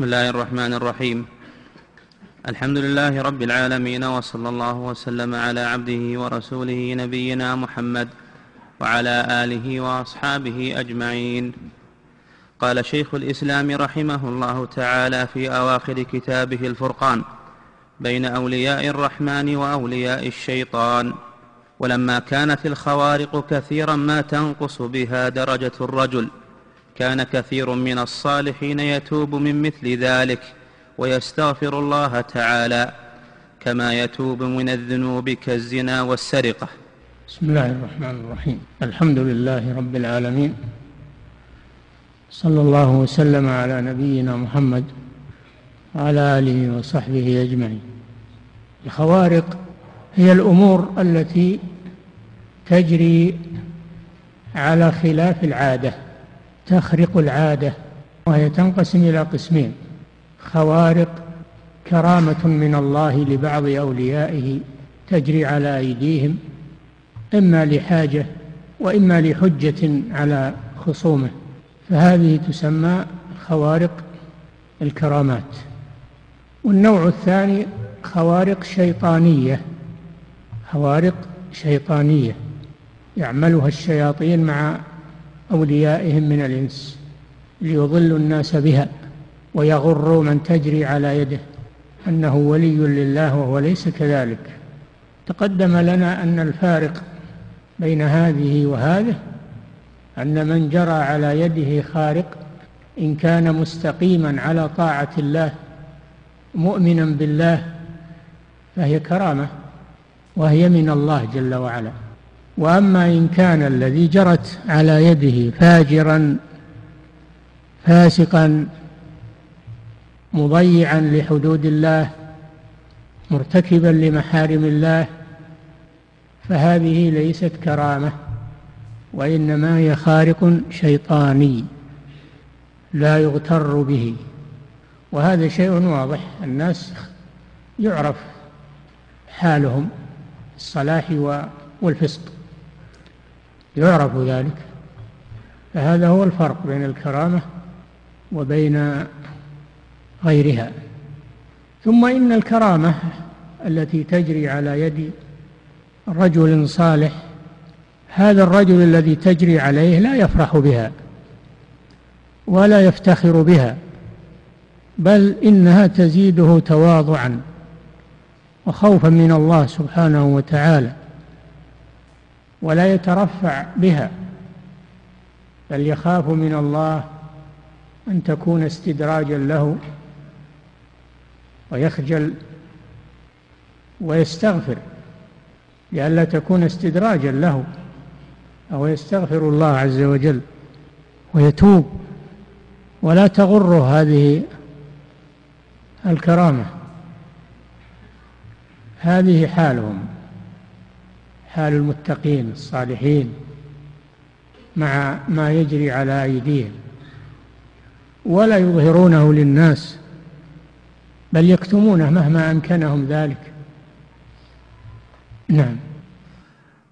بسم الله الرحمن الرحيم. الحمد لله رب العالمين وصلى الله وسلم على عبده ورسوله نبينا محمد وعلى آله وأصحابه أجمعين. قال شيخ الإسلام رحمه الله تعالى في أواخر كتابه الفرقان بين أولياء الرحمن وأولياء الشيطان. ولما كانت الخوارق كثيرا ما تنقص بها درجة الرجل. كان كثير من الصالحين يتوب من مثل ذلك ويستغفر الله تعالى كما يتوب من الذنوب كالزنا والسرقة. بسم الله الرحمن الرحيم. الحمد لله رب العالمين. صلى الله وسلم على نبينا محمد وعلى آله وصحبه أجمعين. الخوارق هي الأمور التي تجري على خلاف العادة. تخرق العادة وهي تنقسم إلى قسمين. خوارق كرامة من الله لبعض أوليائه تجري على أيديهم إما لحاجة وإما لحجة على خصومه. فهذه تسمى خوارق الكرامات. والنوع الثاني خوارق شيطانية. خوارق شيطانية. يعملها الشياطين مع أوليائهم من الإنس ليضلوا الناس بها ويغروا من تجري على يده. أنه ولي لله وهو ليس كذلك. تقدم لنا أن الفارق بين هذه وهذه أن من جرى على يده خارق إن كان مستقيما على طاعة الله مؤمنا بالله فهي كرامة وهي من الله جل وعلا. وأما إن كان الذي جرت على يده فاجرا فاسقا مضيعا لحدود الله مرتكبا لمحارم الله فهذه ليست كرامة وإنما هي خارق شيطاني لا يغتر به. وهذا شيء واضح الناس يعرف حالهم الصلاح والفسق. يعرف ذلك. فهذا هو الفرق بين الكرامة وبين غيرها. ثم إن الكرامة التي تجري على يد رجل صالح هذا الرجل الذي تجري عليه لا يفرح بها ولا يفتخر بها بل إنها تزيده تواضعا وخوفا من الله سبحانه وتعالى. ولا يترفع بها بل يخاف من الله أن تكون استدراجا له ويخجل ويستغفر لئلا تكون استدراجا له أو يستغفر الله عز وجل ويتوب. ولا تغره هذه الكرامة. هذه حالهم. حال المتقين الصالحين مع ما يجري على أيديهم ولا يظهرونه للناس بل يكتمونه مهما أمكنهم ذلك. نعم.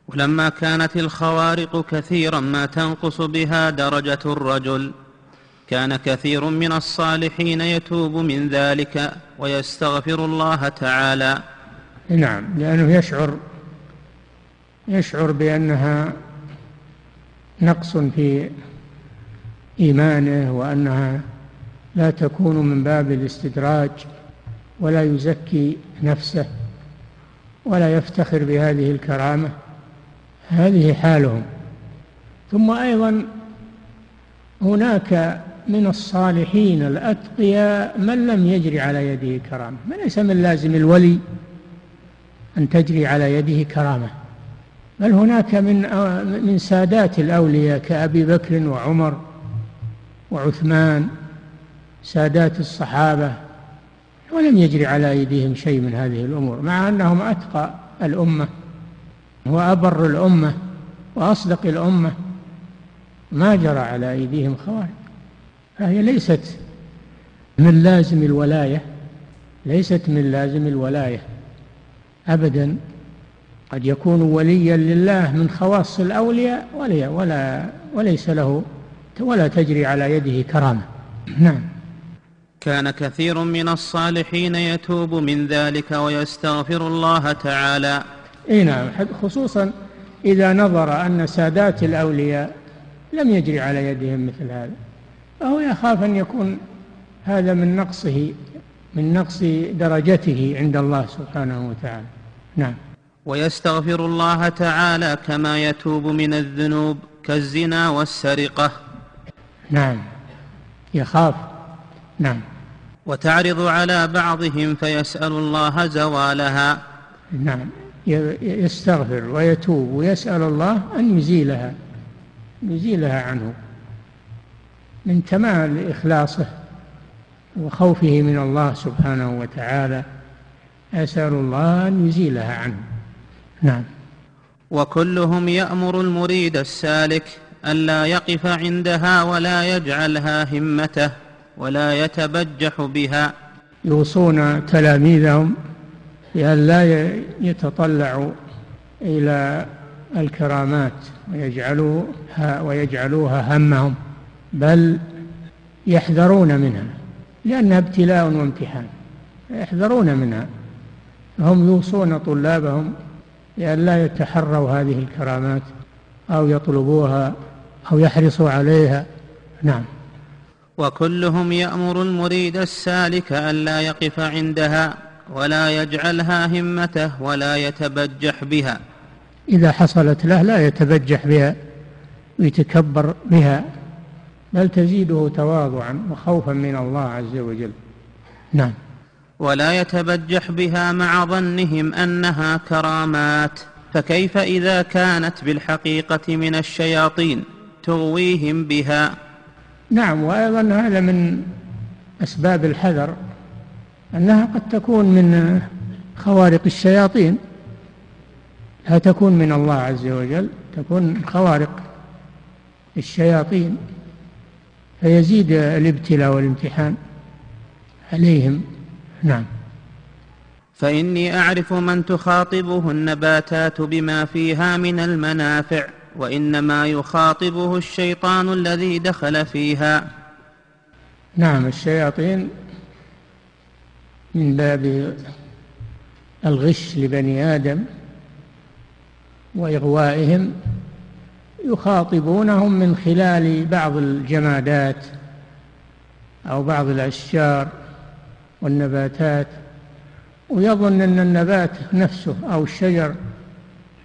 ولما كانت الخوارق كثيرا ما تنقص بها درجة الرجل كان كثير من الصالحين يتوب من ذلك ويستغفر الله تعالى. نعم لأنه يشعر يشعر بأنها نقص في إيمانه وأنها لا تكون من باب الاستدراج ولا يزكي نفسه ولا يفتخر بهذه الكرامة. هذه حالهم. ثم أيضا هناك من الصالحين الأتقياء من لم يجري على يده كرامة. ليس من لازم الولي أن تجري على يده كرامة. بل هناك من من سادات الأولياء كأبي بكر وعمر وعثمان سادات الصحابة ولم يجري على أيديهم شيء من هذه الأمور مع أنهم أتقى الأمة وأبر الأمة وأصدق الأمة ما جرى على أيديهم خوارج. فهي ليست من لازم الولاية ليست من لازم الولاية أبدا. قد يكون وليا لله من خواص الأولياء ولا, ولا وليس له ولا تجري على يده كرامة. نعم. كان كثير من الصالحين يتوب من ذلك ويستغفر الله تعالى. إي نعم. خصوصا إذا نظر أن سادات الأولياء لم يجري على يدهم مثل هذا. فهو يخاف أن يكون هذا من نقصه من نقص درجته عند الله سبحانه وتعالى. نعم. ويستغفر الله تعالى كما يتوب من الذنوب كالزنا والسرقة. نعم. يخاف. نعم. وتعرض على بعضهم فيسأل الله زوالها. نعم. يستغفر ويتوب ويسأل الله أن يزيلها. يزيلها عنه. من كمال إخلاصه وخوفه من الله سبحانه وتعالى أسأل الله أن يزيلها عنه. نعم. وكلهم يأمر المريد السالك ألا يقف عندها ولا يجعلها همته ولا يتبجح بها. يوصون تلاميذهم بأن لا يتطلعوا إلى الكرامات ويجعلوها ويجعلوها همهم بل يحذرون منها لأنها ابتلاء وامتحان يحذرون منها. هم يوصون طلابهم بأن لا يتحروا هذه الكرامات أو يطلبوها أو يحرصوا عليها. نعم. وكلهم يأمر المريد السالك ألا يقف عندها ولا يجعلها همته ولا يتبجح بها. إذا حصلت له لا يتبجح بها ويتكبر بها بل تزيده تواضعا وخوفا من الله عز وجل. نعم. ولا يتبجح بها مع ظنهم أنها كرامات. فكيف إذا كانت بالحقيقة من الشياطين تغويهم بها؟ نعم وأيضا هذا من أسباب الحذر أنها قد تكون من خوارق الشياطين. لا تكون من الله عز وجل تكون خوارق الشياطين. فيزيد الابتلاء والامتحان عليهم. نعم. فإني أعرف من تخاطبه النباتات بما فيها من المنافع وإنما يخاطبه الشيطان الذي دخل فيها. نعم الشياطين من باب الغش لبني آدم وإغوائهم يخاطبونهم من خلال بعض الجمادات أو بعض الأشجار. والنباتات ويظن أن النبات نفسه أو الشجر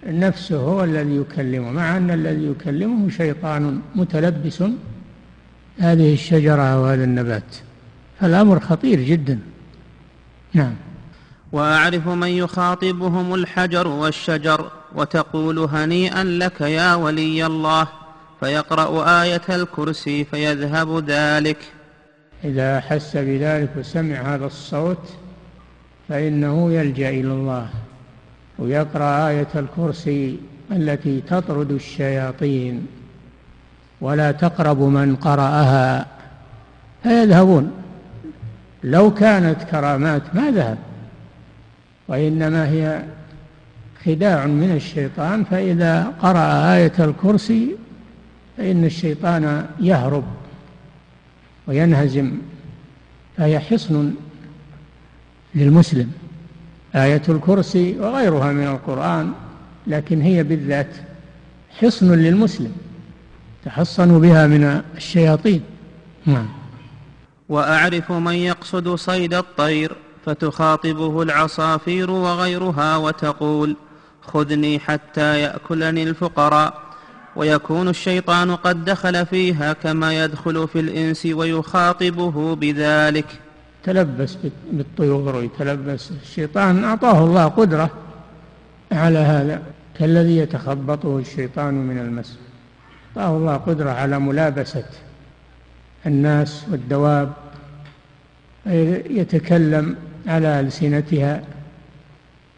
نفسه هو الذي يكلمه مع أن الذي يكلمه شيطان متلبس هذه الشجرة أو هذا النبات. فالأمر خطير جدا. نعم. وأعرف من يخاطبهم الحجر والشجر وتقول هنيئا لك يا ولي الله فيقرأ آية الكرسي فيذهب ذلك. إذا احس بذلك وسمع هذا الصوت فإنه يلجأ إلى الله ويقرأ آية الكرسي التي تطرد الشياطين ولا تقرب من قرأها فيذهبون. لو كانت كرامات ما ذهب وإنما هي خداع من الشيطان فإذا قرأ آية الكرسي فإن الشيطان يهرب. وينهزم. فهي حصن للمسلم. آية الكرسي وغيرها من القرآن لكن هي بالذات حصن للمسلم. تحصن بها من الشياطين. نعم. وأعرف من يقصد صيد الطير فتخاطبه العصافير وغيرها وتقول خذني حتى يأكلني الفقراء. ويكون الشيطان قد دخل فيها كما يدخل في الإنس ويخاطبه بذلك. تلبس بالطيور ويتلبس الشيطان. أعطاه الله قدرة على هذا. كالذي يتخبطه الشيطان من المس. أعطاه الله قدرة على ملابسة الناس والدواب. يتكلم على ألسنتها.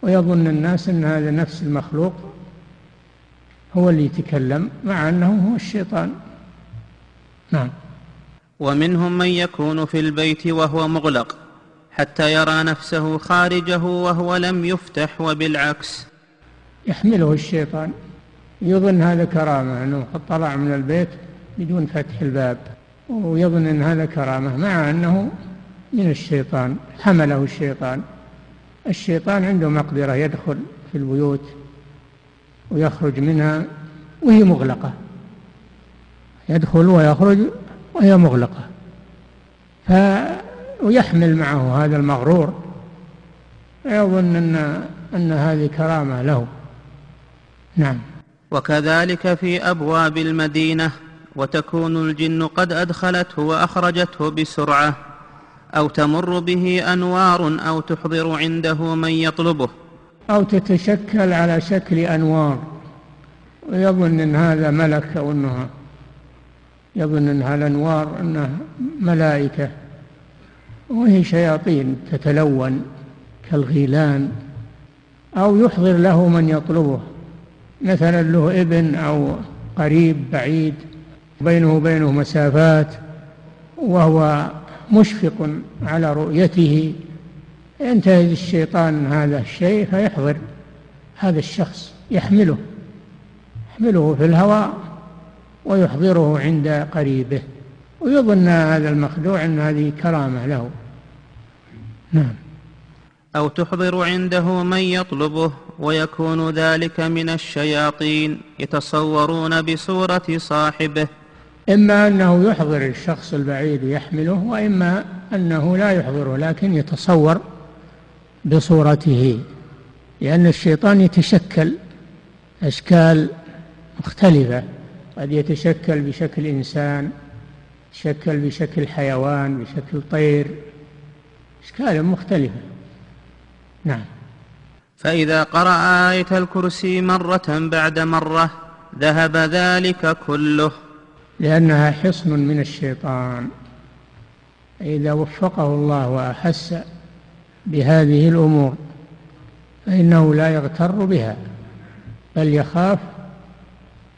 ويظن الناس أن هذا نفس المخلوق. هو اللي يتكلم مع أنه هو الشيطان. نعم. ومنهم من يكون في البيت وهو مغلق حتى يرى نفسه خارجه وهو لم يفتح وبالعكس. يحمله الشيطان. يظن هذا كرامة أنه قد طلع من البيت بدون فتح الباب. ويظن أن هذا كرامة مع أنه من الشيطان حمله الشيطان. الشيطان عنده مقدرة يدخل في البيوت. ويخرج منها وهي مغلقة. يدخل ويخرج وهي مغلقة. ف ويحمل معه هذا المغرور. فيظن أن أن هذه كرامة له. نعم. وكذلك في أبواب المدينة وتكون الجن قد أدخلته وأخرجته بسرعة أو تمر به أنوار أو تحضر عنده من يطلبه. أو تتشكل على شكل أنوار. ويظن أن هذا ملك أو أنها يظن أنها الأنوار أنها ملائكة. وهي شياطين تتلون كالغيلان. أو يحضر له من يطلبه. مثلا له ابن أو قريب بعيد. بينه وبينه مسافات. وهو مشفق على رؤيته. ينتهز الشيطان هذا الشيء فيحضر هذا الشخص يحمله يحمله في الهواء ويحضره عند قريبه ويظن هذا المخدوع أن هذه كرامة له. نعم. أو تحضر عنده من يطلبه ويكون ذلك من الشياطين يتصورون بصورة صاحبه. إما أنه يحضر الشخص البعيد يحمله وإما أنه لا يحضره لكن يتصور بصورته لأن الشيطان يتشكل أشكال مختلفة. قد يتشكل بشكل إنسان يتشكل بشكل حيوان بشكل طير أشكال مختلفة. نعم. فإذا قرأ آية الكرسي مرة بعد مرة ذهب ذلك كله. لأنها حصن من الشيطان. إذا وفقه الله وأحس بهذه الأمور فإنه لا يغتر بها بل يخاف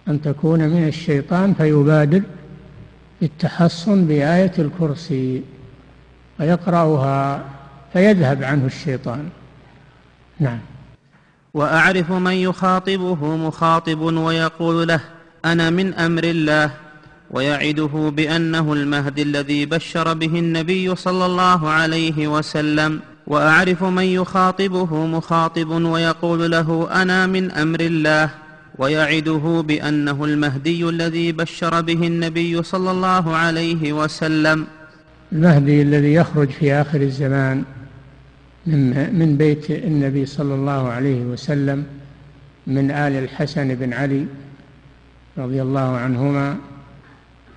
أن تكون من الشيطان فيبادر بالتحصن بآية الكرسي ويقرأها فيذهب عنه الشيطان. نعم. وأعرف من يخاطبه مخاطب ويقول له أنا من أمر الله ويعده بأنه المهدي الذي بشر به النبي صلى الله عليه وسلم. وأعرف من يخاطبه مخاطب ويقول له أنا من أمر الله ويعده بأنه المهدي الذي بشر به النبي صلى الله عليه وسلم. المهدي الذي يخرج في آخر الزمان من من بيت النبي صلى الله عليه وسلم من آل الحسن بن علي رضي الله عنهما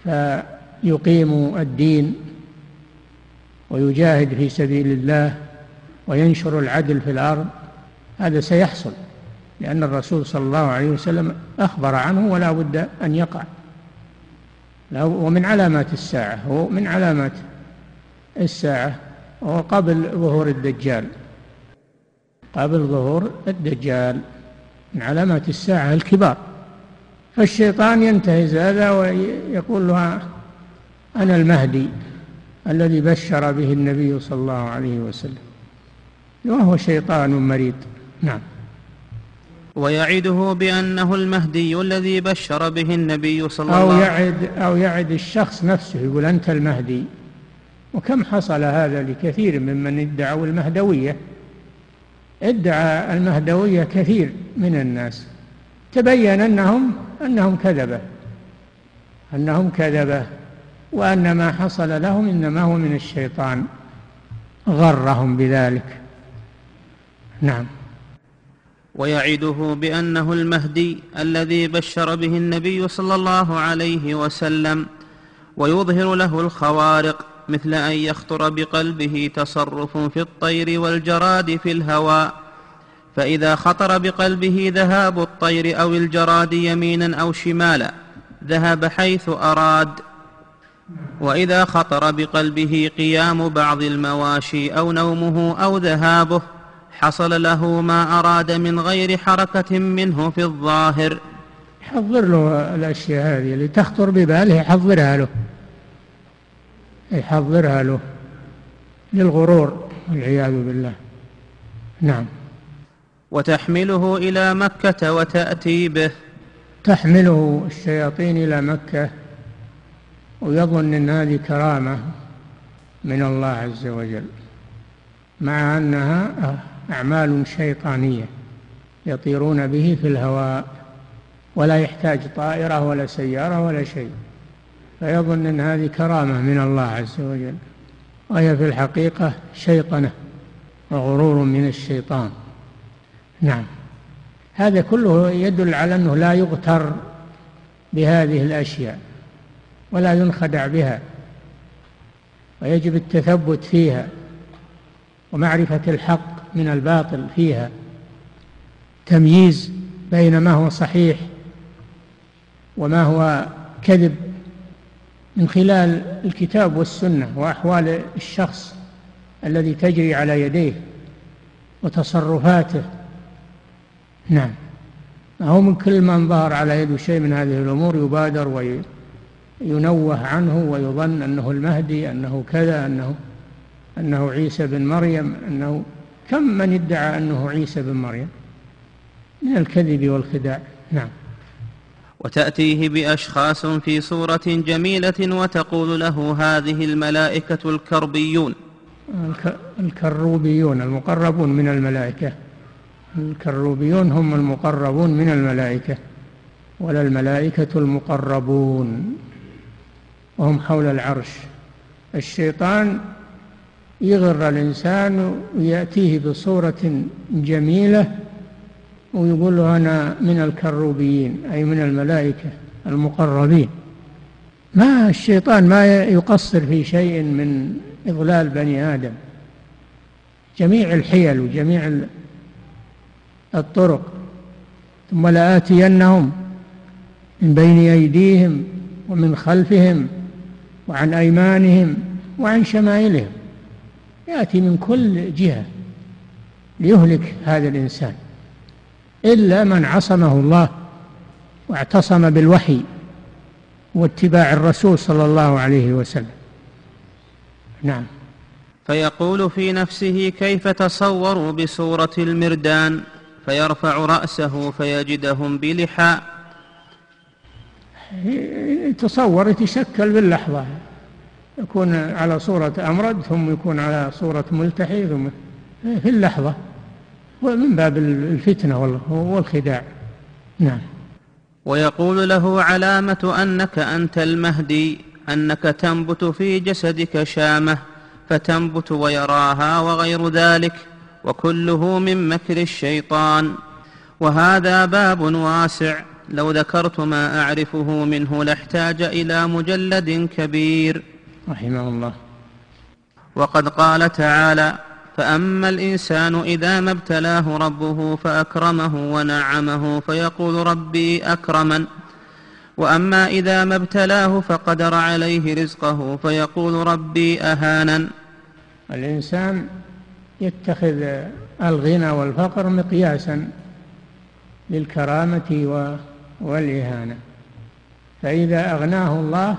فيقيم الدين ويجاهد في سبيل الله وينشر العدل في الأرض هذا سيحصل لأن الرسول صلى الله عليه وسلم أخبر عنه ولا بد أن يقع. ومن علامات الساعة هو من علامات الساعة وهو قبل ظهور الدجال. قبل ظهور الدجال من علامات الساعة الكبار. فالشيطان ينتهز هذا ويقول له أنا المهدي الذي بشر به النبي صلى الله عليه وسلم. وهو شيطان مريض. نعم. ويعده بأنه المهدي الذي بشر به النبي صلى الله عليه وسلم أو يعد, أو يعد الشخص نفسه يقول أنت المهدي. وكم حصل هذا لكثير ممن ادعوا المهدوية. ادعى المهدوية كثير من الناس. تبين أنهم أنهم كذبة. أنهم كذبة. وأن ما حصل لهم إنما هو من الشيطان. غرهم بذلك. نعم. ويعده بأنه المهدي الذي بشر به النبي صلى الله عليه وسلم ويظهر له الخوارق مثل أن يخطر بقلبه تصرف في الطير والجراد في الهواء فإذا خطر بقلبه ذهاب الطير أو الجراد يمينا أو شمالا ذهب حيث أراد. وإذا خطر بقلبه قيام بعض المواشي أو نومه أو ذهابه حصل له ما أراد من غير حركة منه في الظاهر. يحضر له الأشياء هذه اللي تخطر بباله يحضرها له. يحضرها له. للغرور والعياذ بالله. نعم. وتحمله إلى مكة وتأتي به. تحمله الشياطين إلى مكة ويظن أن هذه كرامة من الله عز وجل مع أنها أعمال شيطانية يطيرون به في الهواء ولا يحتاج طائرة ولا سيارة ولا شيء. فيظن أن هذه كرامة من الله عز وجل وهي في الحقيقة شيطنة وغرور من الشيطان. نعم. هذا كله يدل على أنه لا يغتر بهذه الأشياء ولا ينخدع بها ويجب التثبت فيها ومعرفة الحق من الباطل فيها. تمييز بين ما هو صحيح وما هو كذب من خلال الكتاب والسنة وأحوال الشخص الذي تجري على يديه وتصرفاته. نعم. هو من كل من ظهر على يده شيء من هذه الأمور يبادر وينوه عنه ويظن أنه المهدي أنه كذا أنه أنه عيسى بن مريم أنه كم من ادعى أنه عيسى بن مريم؟ من الكذب والخداع. نعم. وتأتيه بأشخاص في صورة جميلة وتقول له هذه الملائكة الكربيون. الكروبيون المقربون من الملائكة. الكروبيون هم المقربون من الملائكة ولا الملائكة المقربون. وهم حول العرش. الشيطان يغر الإنسان ويأتيه بصورة جميلة ويقول له أنا من الكروبيين أي من الملائكة المقربين. ما الشيطان ما يقصر في شيء من إضلال بني آدم. جميع الحيل وجميع الطرق. ثم لآتينهم من بين أيديهم ومن خلفهم وعن أيمانهم وعن شمائلهم. يأتي من كل جهة ليهلك هذا الإنسان إلا من عصمه الله واعتصم بالوحي واتباع الرسول صلى الله عليه وسلم. نعم. فيقول في نفسه كيف تصوروا بصورة المردان؟ فيرفع رأسه فيجدهم بلحى. يتصور يتشكل باللحظة. يكون على صورة أمرد ثم يكون على صورة ملتحي ثم في اللحظة ومن باب الفتنة والخداع. نعم. ويقول له علامة أنك أنت المهدي أنك تنبت في جسدك شامة فتنبت ويراها وغير ذلك وكله من مكر الشيطان. وهذا باب واسع لو ذكرت ما أعرفه منه لاحتاج إلى مجلد كبير. رحمه الله. وقد قال تعالى فأما الإنسان إذا ما ابتلاه ربه فأكرمه ونعمه فيقول ربي أكرمن. وأما إذا ما ابتلاه فقدر عليه رزقه فيقول ربي أهانا الإنسان يتخذ الغنى والفقر مقياسا للكرامة والإهانة. فإذا أغناه الله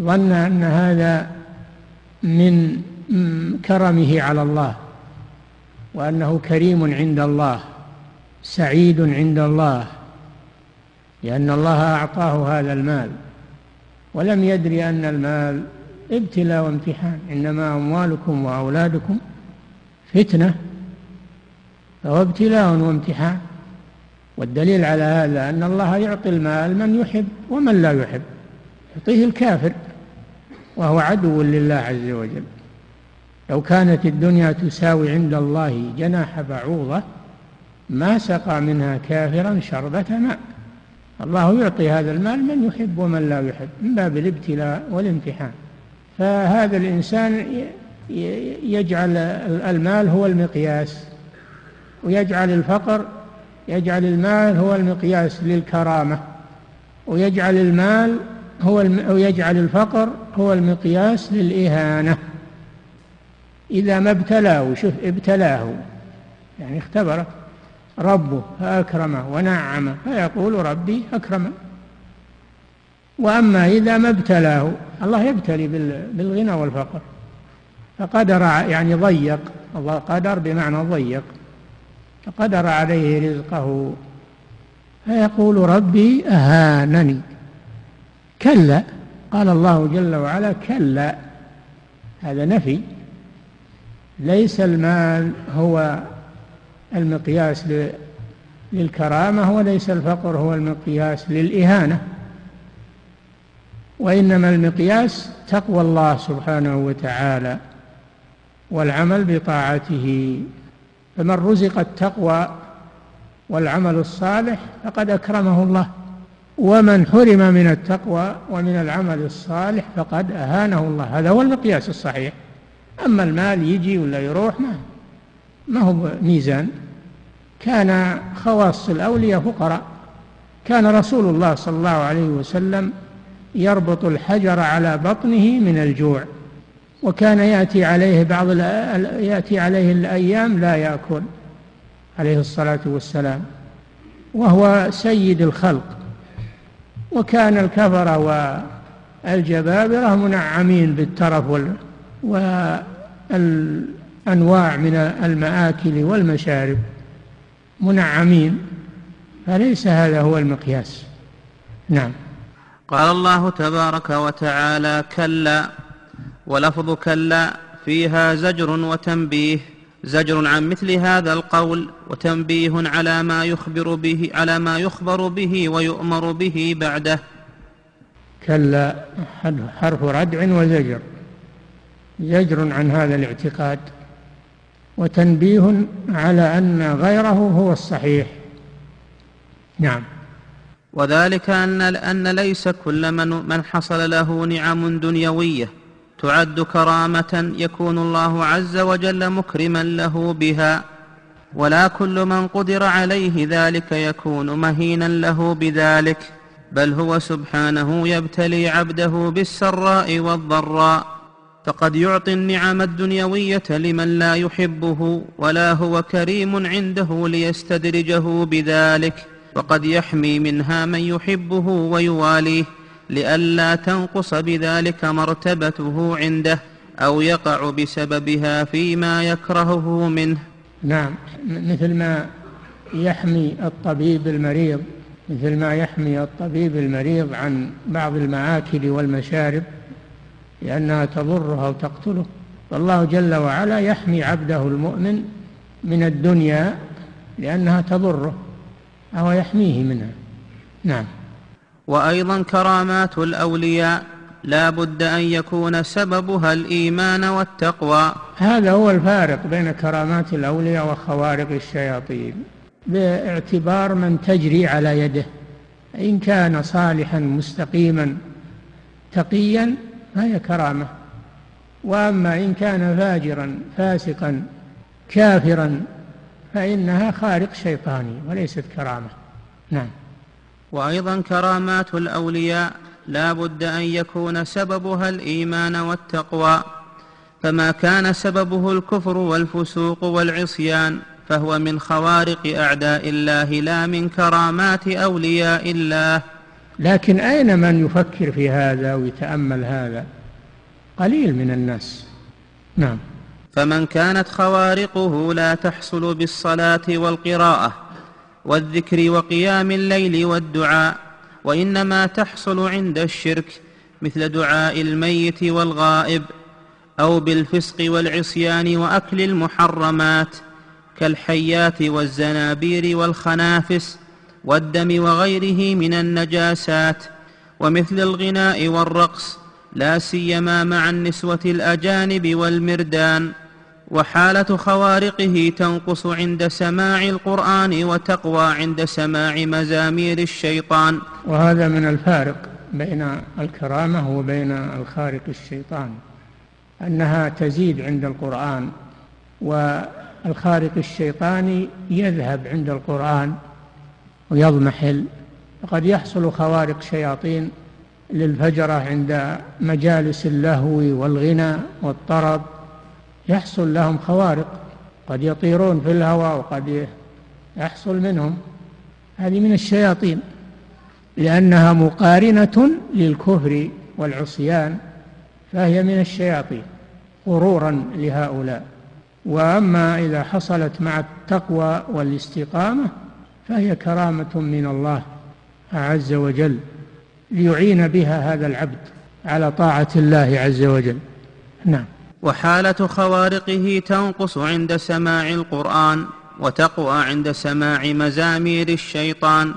ظن أن هذا من كرمه على الله وأنه كريم عند الله سعيد عند الله لأن الله أعطاه هذا المال. ولم يدري أن المال ابتلاء وامتحان إنما أموالكم وأولادكم فتنة فهو ابتلاء وامتحان. والدليل على هذا أن الله يعطي المال من يحب ومن لا يحب يعطيه الكافر. وهو عدو لله عز وجل. لو كانت الدنيا تساوي عند الله جناح بعوضة ما سقى منها كافرا شربة ماء. الله يعطي هذا المال من يحب ومن لا يحب من باب الابتلاء والامتحان. فهذا الإنسان يجعل المال هو المقياس ويجعل الفقر يجعل المال هو المقياس للكرامة ويجعل المال هو ويجعل الفقر هو المقياس للإهانة. إذا ما ابتلاه شوف ابتلاه. يعني اختبره. ربه فأكرمه ونعمه فيقول ربي أكرمه. وأما إذا ما ابتلاه الله يبتلي بالغنى والفقر. فقدر يعني ضيق. الله قدر بمعنى ضيق. فقدر عليه رزقه. فيقول ربي أهانني. كلا. قال الله جل وعلا كلا. هذا نفي. ليس المال هو المقياس للكرامة وليس الفقر هو المقياس للإهانة. وإنما المقياس تقوى الله سبحانه وتعالى والعمل بطاعته. فمن رزق التقوى والعمل الصالح فقد أكرمه الله. ومن حرم من التقوى ومن العمل الصالح فقد أهانه الله. هذا هو المقياس الصحيح. أما المال يجي ولا يروح ما ما هو ميزان؟ كان خواص الأولياء فقراء. كان رسول الله صلى الله عليه وسلم يربط الحجر على بطنه من الجوع وكان يأتي عليه بعض يأتي عليه الأيام لا يأكل عليه الصلاة والسلام وهو سيد الخلق. وكان الكفرة والجبابرة منعمين بالترف والأنواع من المآكل والمشارب منعمين فليس هذا هو المقياس. نعم. قال الله تبارك وتعالى كلا ولفظ كلا فيها زجر وتنبيه. زجر عن مثل هذا القول وتنبيه على ما يخبر به على ما يخبر به ويؤمر به بعده. كلا حرف ردع وزجر. زجر عن هذا الاعتقاد وتنبيه على أن غيره هو الصحيح. نعم. وذلك أن, أن ليس كل من, من حصل له نعم دنيوية. تعد كرامة يكون الله عز وجل مكرما له بها ولا كل من قدر عليه ذلك يكون مهينا له بذلك بل هو سبحانه يبتلي عبده بالسراء والضراء. فقد يعطي النعم الدنيوية لمن لا يحبه ولا هو كريم عنده ليستدرجه بذلك وقد يحمي منها من يحبه ويواليه. لئلا تنقص بذلك مرتبته عنده أو يقع بسببها فيما يكرهه منه. نعم مثل ما يحمي الطبيب المريض مثل ما يحمي الطبيب المريض عن بعض المآكل والمشارب لأنها تضره أو تقتله فالله جل وعلا يحمي عبده المؤمن من الدنيا لأنها تضره أو يحميه منها. نعم. وأيضا كرامات الأولياء لا بد أن يكون سببها الإيمان والتقوى. هذا هو الفارق بين كرامات الأولياء وخوارق الشياطين. باعتبار من تجري على يده. إن كان صالحا مستقيما تقيا فهي كرامة. وأما إن كان فاجرا فاسقا كافرا فإنها خارق شيطاني وليست كرامة. نعم. وأيضا كرامات الأولياء لا بد أن يكون سببها الإيمان والتقوى. فما كان سببه الكفر والفسوق والعصيان فهو من خوارق أعداء الله لا من كرامات أولياء الله. لكن أين من يفكر في هذا ويتأمل هذا؟ قليل من الناس. نعم. فمن كانت خوارقه لا تحصل بالصلاة والقراءة. والذكر وقيام الليل والدعاء وإنما تحصل عند الشرك مثل دعاء الميت والغائب أو بالفسق والعصيان وأكل المحرمات كالحيات والزنابير والخنافس والدم وغيره من النجاسات ومثل الغناء والرقص لا سيما مع النسوة الأجانب والمردان. وحالة خوارقه تنقص عند سماع القرآن وتقوى عند سماع مزامير الشيطان. وهذا من الفارق بين الكرامة وبين الخارق الشيطان. أنها تزيد عند القرآن والخارق الشيطاني يذهب عند القرآن ويضمحل. وقد يحصل خوارق شياطين للفجرة عند مجالس اللهو والغنى والطرب يحصل لهم خوارق قد يطيرون في الهواء وقد يحصل منهم. هذه من الشياطين لأنها مقارنة للكفر والعصيان فهي من الشياطين غرورا لهؤلاء. وأما إذا حصلت مع التقوى والاستقامة فهي كرامة من الله عز وجل ليعين بها هذا العبد على طاعة الله عز وجل. نعم. وحالة خوارقه تنقص عند سماع القرآن وتقوى عند سماع مزامير الشيطان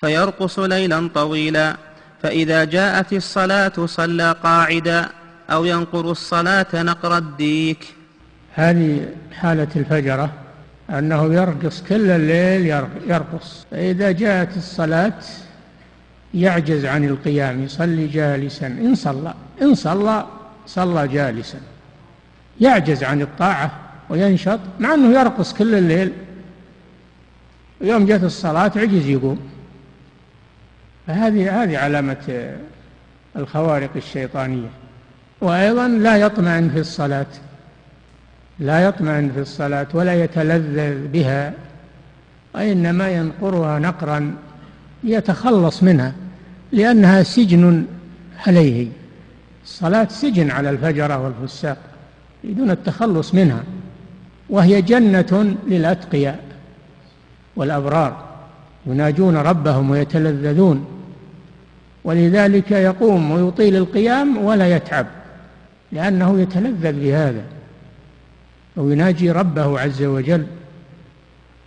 فيرقص ليلا طويلا فإذا جاءت الصلاة صلى قاعدا أو ينقر الصلاة نقر الديك. هذه حالة الفجرة أنه يرقص كل الليل يرقص. فإذا جاءت الصلاة يعجز عن القيام يصلي جالسا. إن صلى إن صلى صلى جالسا. يعجز عن الطاعة وينشط مع أنه يرقص كل الليل. يوم جت الصلاة عجز يقوم. فهذه هذه علامة الخوارق الشيطانية. وأيضا لا يطمئن في الصلاة. لا يطمئن في الصلاة ولا يتلذذ بها. وإنما ينقرها نقرا يتخلص منها لأنها سجن عليه. الصلاة سجن على الفجرة والفساق. يريدون التخلص منها. وهي جنة للأتقياء والأبرار يناجون ربهم ويتلذذون. ولذلك يقوم ويطيل القيام ولا يتعب لأنه يتلذذ بهذا ويناجي ربه عز وجل.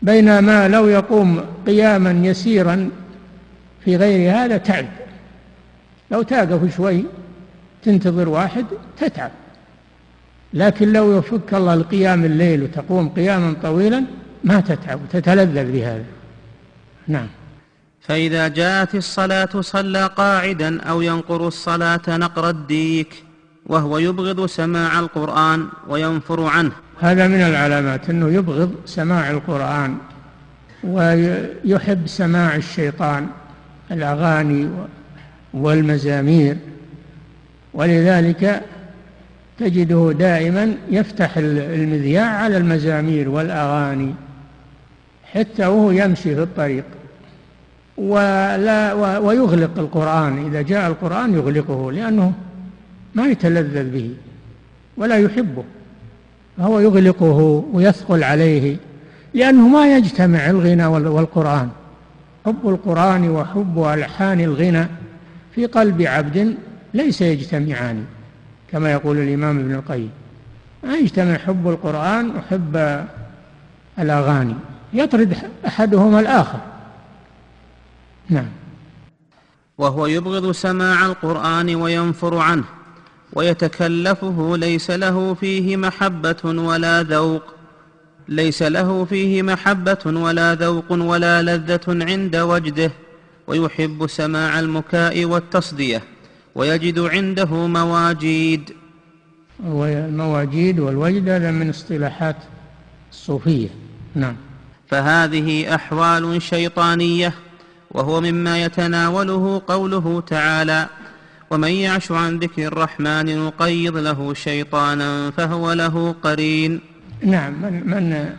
بينما لو يقوم قياما يسيرا في غير هذا تعب. لو تاقف شوي تنتظر واحد تتعب. لكن لو يفك الله القيام الليل وتقوم قياما طويلا ما تتعب تتلذذ بهذا. نعم. فإذا جاءت الصلاة صلى قاعدا أو ينقر الصلاة نقر الديك وهو يبغض سماع القرآن وينفر عنه. هذا من العلامات أنه يبغض سماع القرآن ويحب سماع الشيطان الأغاني والمزامير. ولذلك تجده دائما يفتح المذياع على المزامير والأغاني حتى وهو يمشي في الطريق. ولا ويغلق القرآن. إذا جاء القرآن يغلقه لأنه ما يتلذذ به ولا يحبه. فهو يغلقه ويثقل عليه لأنه ما يجتمع الغنى والقرآن. حب القرآن وحب ألحان الغنى في قلب عبد ليس يجتمعان. كما يقول الإمام ابن القيم. ما يجتمع حب القرآن وحب الأغاني. يطرد أحدهما الآخر. نعم. وهو يبغض سماع القرآن وينفر عنه ويتكلفه ليس له فيه محبة ولا ذوق. ليس له فيه محبة ولا ذوق ولا لذة عند وجده ويحب سماع المكاء والتصدية. ويجد عنده مواجيد. المواجيد والوجد هذا من اصطلاحات الصوفية. نعم. فهذه أحوال شيطانية وهو مما يتناوله قوله تعالى ومن يعش عن ذكر الرحمن نقيض له شيطانا فهو له قرين. نعم. من, من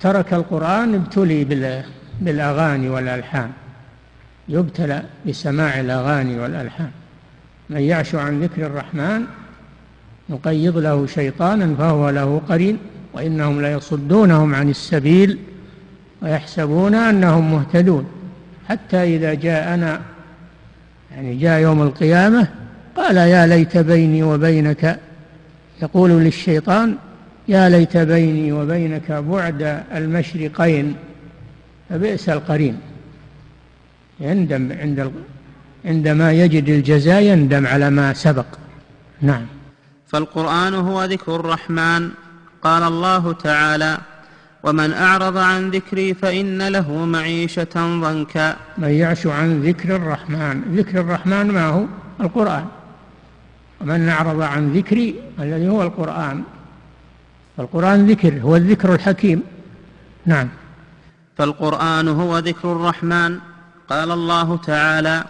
ترك القرآن ابتلي بالأغاني والألحان. يبتلى بسماع الأغاني والألحان. من يعش عن ذكر الرحمن نقيض له شيطانا فهو له قرين وإنهم ليصدونهم عن السبيل ويحسبون أنهم مهتدون. حتى إذا جاءنا يعني جاء يوم القيامة قال يا ليت بيني وبينك يقول للشيطان يا ليت بيني وبينك بعد المشرقين فبئس القرين. يندم عند عندما يجد الجزاء يندم على ما سبق. نعم. فالقرآن هو ذكر الرحمن. قال الله تعالى ومن أعرض عن ذكري فإن له معيشة ضنكا. من يعش عن ذكر الرحمن. ذكر الرحمن ما هو؟ القرآن. ومن أعرض عن ذكري الذي هو القرآن. القرآن ذكر هو الذكر الحكيم. نعم. فالقرآن هو ذكر الرحمن. قال الله تعالى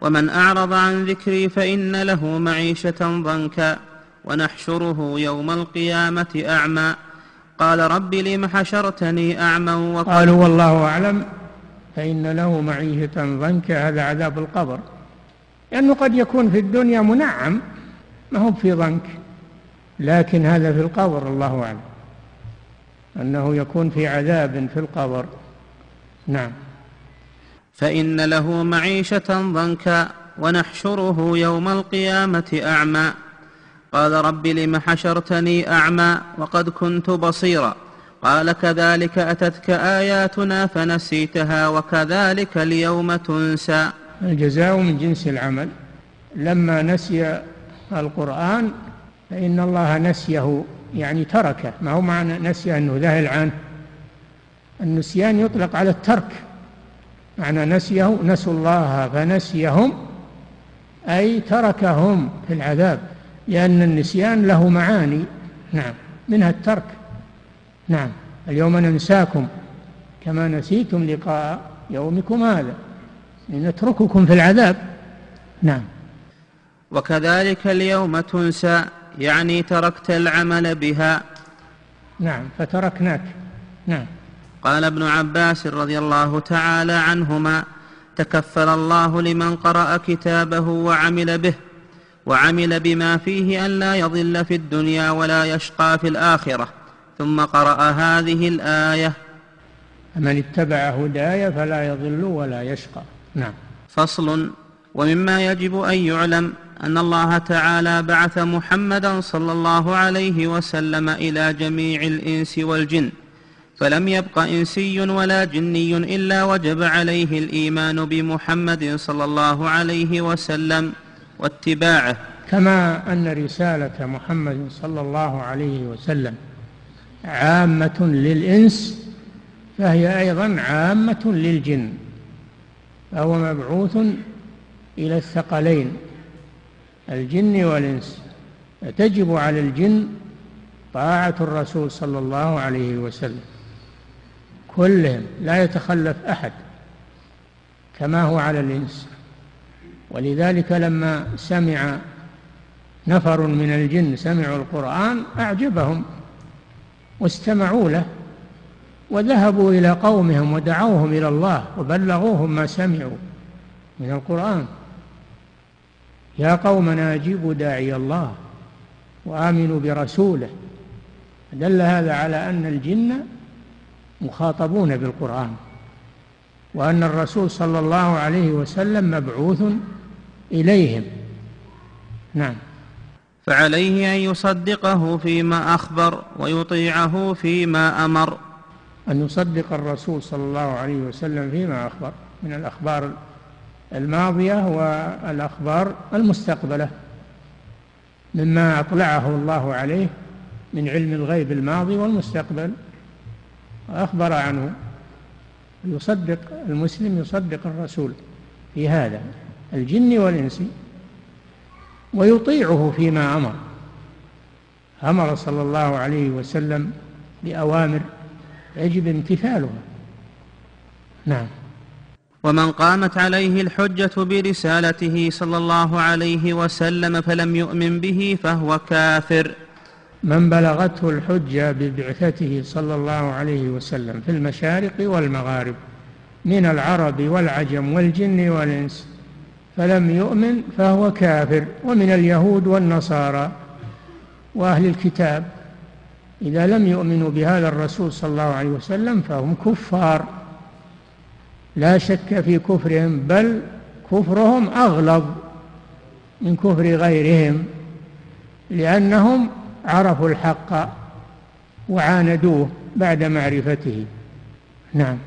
ومن أعرض عن ذكري فإن له معيشة ضنكا ونحشره يوم القيامة أعمى. قال رب لم حشرتني أعمى قالوا والله أعلم فإن له معيشة ضنكا هذا عذاب القبر. لأنه قد يكون في الدنيا منعم ما هو في ضنك لكن هذا في القبر الله أعلم. أنه يكون في عذاب في القبر. نعم. فإن له معيشة ضنكا ونحشره يوم القيامة أعمى. قال رب لم حشرتني أعمى وقد كنت بصيرا. قال كذلك أتتك آياتنا فنسيتها وكذلك اليوم تنسى. الجزاء من جنس العمل. لما نسي القرآن فإن الله نسيه يعني تركه. ما هو معنى نسي؟ أنه ذهل عنه. النسيان يطلق على الترك. معنى نسيه نسوا الله فنسيهم أي تركهم في العذاب لأن النسيان له معاني. نعم منها الترك. نعم اليوم ننساكم كما نسيتم لقاء يومكم هذا لنترككم في العذاب. نعم. وكذلك اليوم تنسى يعني تركت العمل بها. نعم فتركناك. نعم. قال ابن عباس رضي الله تعالى عنهما تكفل الله لمن قرأ كتابه وعمل به وعمل بما فيه أن لا يضل في الدنيا ولا يشقى في الآخرة. ثم قرأ هذه الآية. من اتبع هداي فلا يضل ولا يشقى. نعم. فصل. ومما يجب أن يعلم أن الله تعالى بعث محمدا صلى الله عليه وسلم إلى جميع الإنس والجن. فلم يبق إنسي ولا جني إلا وجب عليه الإيمان بمحمد صلى الله عليه وسلم واتباعه. كما أن رسالة محمد صلى الله عليه وسلم عامة للإنس فهي أيضا عامة للجن فهو مبعوث إلى الثقلين الجن والإنس. فتجب على الجن طاعة الرسول صلى الله عليه وسلم. كلهم لا يتخلف أحد كما هو على الإنس. ولذلك لما سمع نفر من الجن سمعوا القرآن أعجبهم واستمعوا له وذهبوا إلى قومهم ودعوهم إلى الله وبلغوهم ما سمعوا من القرآن. يا قومنا أجيبوا داعي الله وآمنوا برسوله. دل هذا على أن الجن مخاطبون بالقرآن وأن الرسول صلى الله عليه وسلم مبعوث إليهم. نعم. فعليه أن يصدقه فيما أخبر ويطيعه فيما أمر. أن يصدق الرسول صلى الله عليه وسلم فيما أخبر من الأخبار الماضية والأخبار المستقبلة مما أطلعه الله عليه من علم الغيب الماضي والمستقبل. أخبر عنه. يصدق المسلم يصدق الرسول في هذا الجن والإنس ويطيعه فيما أمر. أمر صلى الله عليه وسلم بأوامر يجب امتثالها. نعم. ومن قامت عليه الحجة برسالته صلى الله عليه وسلم فلم يؤمن به فهو كافر. من بلغته الحجة ببعثته صلى الله عليه وسلم في المشارق والمغارب من العرب والعجم والجن والإنس فلم يؤمن فهو كافر. ومن اليهود والنصارى وأهل الكتاب إذا لم يؤمنوا بهذا الرسول صلى الله عليه وسلم فهم كفار. لا شك في كفرهم بل كفرهم أغلظ من كفر غيرهم لأنهم عرفوا الحق وعاندوه بعد معرفته. نعم.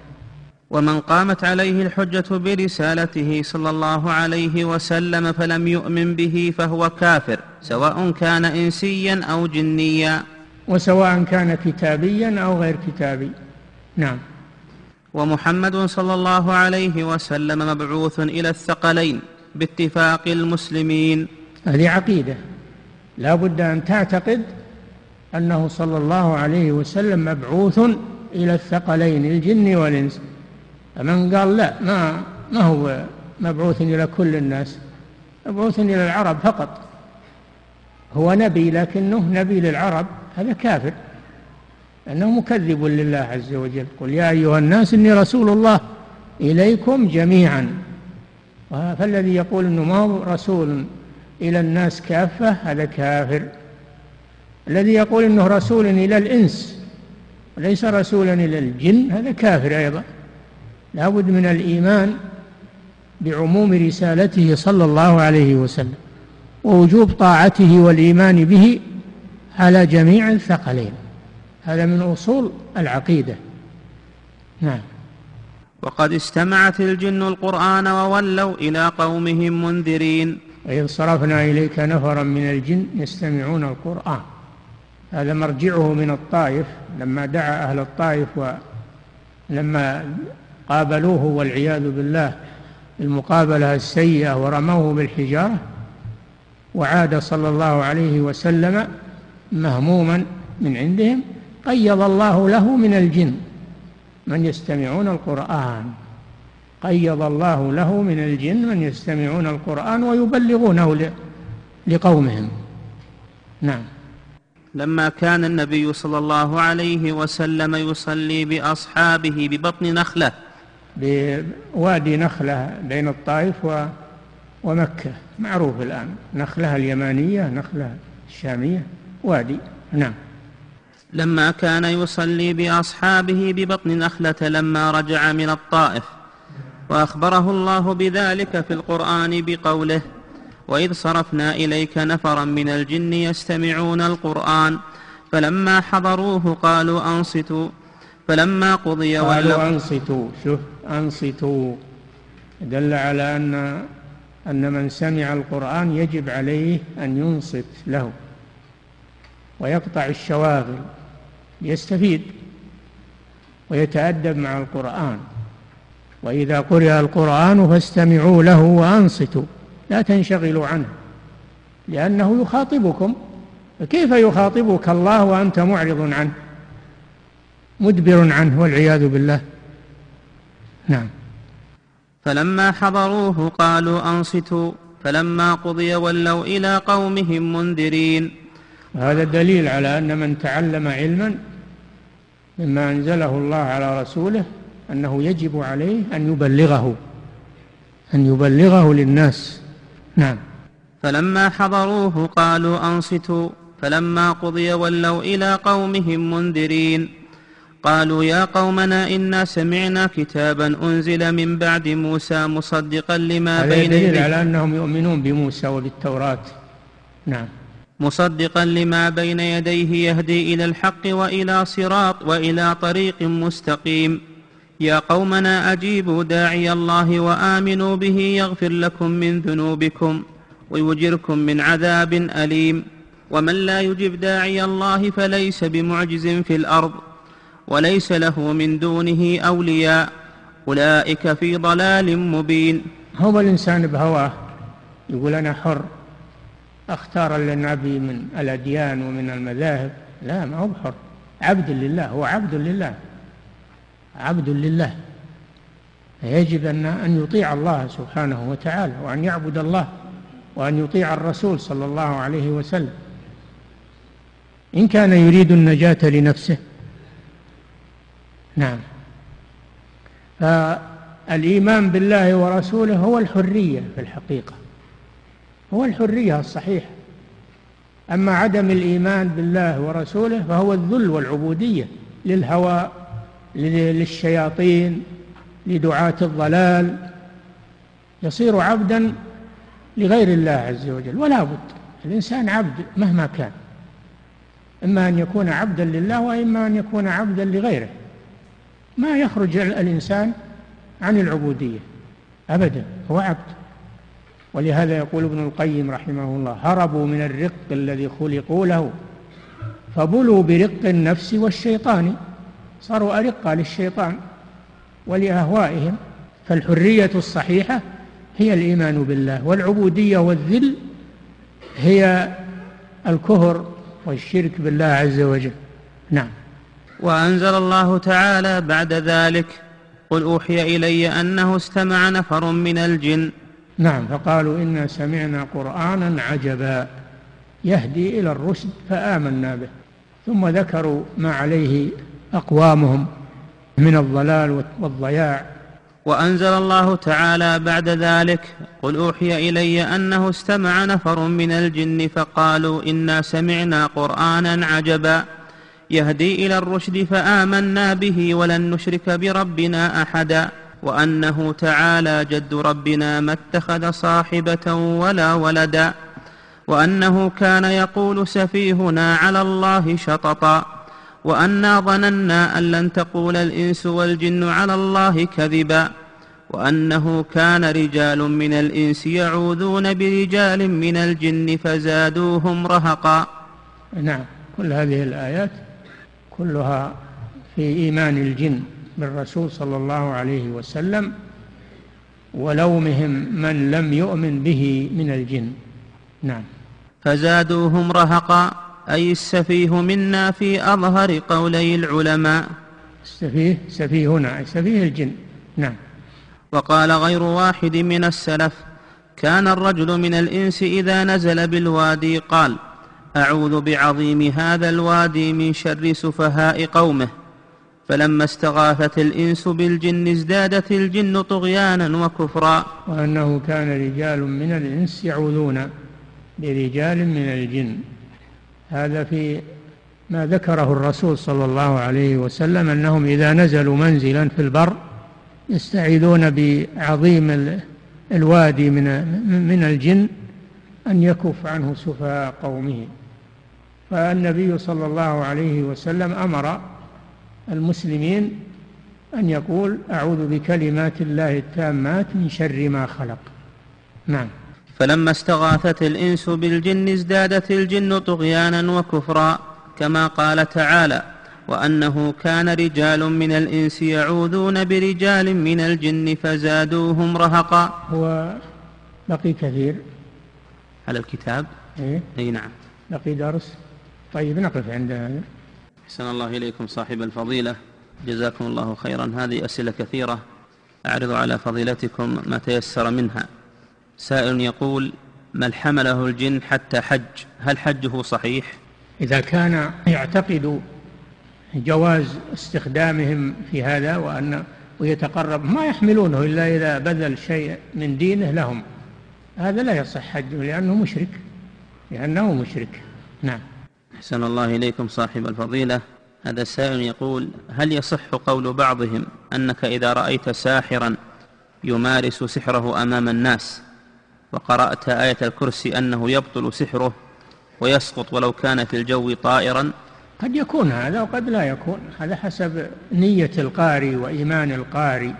ومن قامت عليه الحجة برسالته صلى الله عليه وسلم فلم يؤمن به فهو كافر سواء كان إنسيا أو جنيا. وسواء كان كتابيا أو غير كتابي. نعم. ومحمد صلى الله عليه وسلم مبعوث إلى الثقلين باتفاق المسلمين. هذه عقيدة. لا بد أن تعتقد أنه صلى الله عليه وسلم مبعوث إلى الثقلين الجن والإنس. فمن قال لا ما ما هو مبعوث إلى كل الناس؟ مبعوث إلى العرب فقط. هو نبي لكنه نبي للعرب هذا كافر. لأنه مكذب لله عز وجل. قل يا أيها الناس إني رسول الله إليكم جميعا. فالذي يقول أنه ما هو رسول إلى الناس كافة هذا كافر. الذي يقول إنه رسول إلى الإنس وليس رسولا إلى الجن هذا كافر أيضا. لا بد من الإيمان بعموم رسالته صلى الله عليه وسلم ووجوب طاعته والإيمان به على جميع الثقلين. هذا من أصول العقيدة. نعم. وقد استمعت الجن القرآن وولوا إلى قومهم منذرين. وإذ صرفنا إليك نفرا من الجن يستمعون القرآن. هذا مرجعه من الطائف لما دعا أهل الطائف ولما قابلوه والعياذ بالله المقابلة السيئة ورموه بالحجارة وعاد صلى الله عليه وسلم مهموما من عندهم قيض الله له من الجن من يستمعون القرآن. قيض الله له من الجن من يستمعون القرآن ويبلغونه لقومهم. نعم. لما كان النبي صلى الله عليه وسلم يصلي بأصحابه ببطن نخلة بوادي نخلة بين الطائف ومكة. معروف الآن. نخلة اليمانية نخلة الشامية. وادي. نعم. لما كان يصلي بأصحابه ببطن نخلة لما رجع من الطائف وأخبره الله بذلك في القرآن بقوله وإذ صرفنا إليك نفرا من الجن يستمعون القرآن فلما حضروه قالوا أنصتوا فلما قضي قالوا أنصتوا شوف أنصتوا. دل على أن أن من سمع القرآن يجب عليه أن ينصت له ويقطع الشواغل يستفيد ويتأدب مع القرآن. وإذا قرئ القرآن فاستمعوا له وأنصتوا لا تنشغلوا عنه لأنه يخاطبكم. فكيف يخاطبك الله وأنت معرض عنه؟ مدبر عنه والعياذ بالله. نعم. فلما حضروه قالوا أنصتوا فلما قضي ولوا إلى قومهم منذرين. هذا دليل على أن من تعلم علما مما أنزله الله على رسوله أنه يجب عليه أن يبلغه أن يبلغه للناس. نعم. فلما حضروه قالوا أنصتوا. فلما قضي ولوا إلى قومهم منذرين. قالوا يا قومنا إنا سمعنا كتابا أنزل من بعد موسى مصدقا لما بين يديه. على أنهم يؤمنون بموسى وبالتوراة. نعم. مصدقا لما بين يديه يهدي إلى الحق وإلى صراط وإلى طريق مستقيم. يا قومنا أجيبوا داعي الله وآمنوا به يغفر لكم من ذنوبكم ويجركم من عذاب أليم. ومن لا يجب داعي الله فليس بمعجز في الأرض وليس له من دونه أولياء. أولئك في ضلال مبين. هو الإنسان بهواه يقول أنا حر أختار النبي من الأديان ومن المذاهب. لا ما هو بحر. عبد لله هو عبد لله. عبد لله. يجب أن أن يطيع الله سبحانه وتعالى وأن يعبد الله وأن يطيع الرسول صلى الله عليه وسلم. إن كان يريد النجاة لنفسه. نعم. فالإيمان بالله ورسوله هو الحرية في الحقيقة. هو الحرية الصحيحة. أما عدم الإيمان بالله ورسوله فهو الذل والعبودية للهوى للشياطين لدعاة الضلال يصير عبدا لغير الله عز وجل ولا بد. الإنسان عبد مهما كان إما أن يكون عبدا لله وإما أن يكون عبدا لغيره. ما يخرج الإنسان عن العبودية أبدا هو عبد. ولهذا يقول ابن القيم رحمه الله هربوا من الرق الذي خلقوا له فبلوا برق النفس والشيطان. صاروا أرقة للشيطان ولأهوائهم فالحرية الصحيحة هي الإيمان بالله والعبودية والذل هي الكفر والشرك بالله عز وجل. نعم. وأنزل الله تعالى بعد ذلك قل أوحي إلي أنه استمع نفر من الجن. نعم. فقالوا إنا سمعنا قرآنا عجبا يهدي إلى الرشد فآمنا به. ثم ذكروا ما عليه أقوامهم من الضلال والضياع. وأنزل الله تعالى بعد ذلك قل أوحي إلي أنه استمع نفر من الجن فقالوا إنا سمعنا قرآنا عجبا. يهدي إلى الرشد فآمنا به ولن نشرك بربنا أحدا. وأنه تعالى جد ربنا ما اتخذ صاحبة ولا ولدا. وأنه كان يقول سفيهنا على الله شططا. وأنا ظننا أن لن تقول الإنس والجن على الله كذبا وأنه كان رجال من الإنس يعوذون برجال من الجن فزادوهم رهقا. نعم كل هذه الآيات كلها في إيمان الجن بالرسول صلى الله عليه وسلم ولومهم من لم يؤمن به من الجن. نعم. فزادوهم رهقا. أي السفيه منا في أظهر قولي العلماء. السفيه سفيهنا أي سفيه الجن. نعم. وقال غير واحد من السلف كان الرجل من الإنس إذا نزل بالوادي قال أعوذ بعظيم هذا الوادي من شر سفهاء قومه. فلما استغاثت الإنس بالجن ازدادت الجن طغيانا وكفرا. وأنه كان رجال من الإنس يعوذون برجال من الجن. هذا في ما ذكره الرسول صلى الله عليه وسلم أنهم إذا نزلوا منزلا في البر يستعيذون بعظيم الوادي من من الجن أن يكف عنه سفهاء قومه. فالنبي صلى الله عليه وسلم أمر المسلمين أن يقول أعوذ بكلمات الله التامات من شر ما خلق. نعم. فلما استغاثت الإنس بالجن ازدادت الجن طغيانا وكفرا كما قال تعالى وأنه كان رجال من الإنس يعوذون برجال من الجن فزادوهم رهقا. هو بقي كثير. على الكتاب؟ إيه؟ أي نعم. بقي درس. طيب نقف عند هذا. أحسن الله إليكم صاحب الفضيلة. جزاكم الله خيرا. هذه أسئلة كثيرة. أعرض على فضيلتكم ما تيسر منها. سائل يقول من حمله الجن حتى حج؟ هل حجه صحيح؟ إذا كان يعتقد جواز استخدامهم في هذا وأن ويتقرب ما يحملونه إلا إذا بذل شيء من دينه لهم. هذا لا يصح حجه لأنه مشرك لأنه مشرك. نعم. أحسن الله إليكم صاحب الفضيلة. هذا السائل يقول هل يصح قول بعضهم أنك إذا رأيت ساحرا يمارس سحره أمام الناس؟ وقرأت آية الكرسي أنه يبطل سحره ويسقط ولو كان في الجو طائرا. قد يكون هذا وقد لا يكون هذا حسب نية القارئ وإيمان القارئ.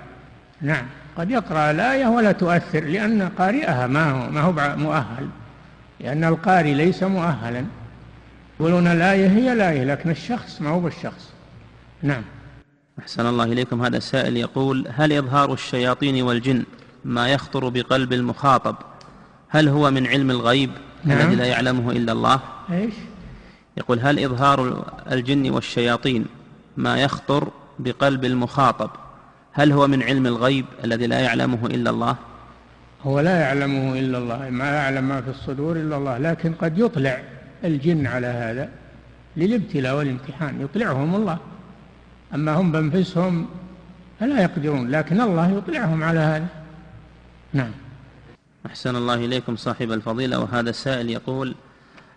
نعم قد يقرأ الآية ولا تؤثر لأن قارئها ما هو ما هو مؤهل لأن القارئ ليس مؤهلا. يقولون الآية هي الآية لكن الشخص ما هو بالشخص. نعم. أحسن الله إليكم. هذا السائل يقول هل إظهار الشياطين والجن ما يخطر بقلب المخاطب؟ هل هو من علم الغيب نعم. الذي لا يعلمه إلا الله؟ إيش؟ يقول هل إظهار الجن والشياطين ما يخطر بقلب المخاطب؟ هل هو من علم الغيب الذي لا يعلمه إلا الله؟ هو لا يعلمه إلا الله ما يعلم ما في الصدور إلا الله لكن قد يطلع الجن على هذا للابتلاء والامتحان يطلعهم الله. أما هم بأنفسهم فلا يقدرون لكن الله يطلعهم على هذا. نعم. أحسن الله إليكم صاحب الفضيلة وهذا السائل يقول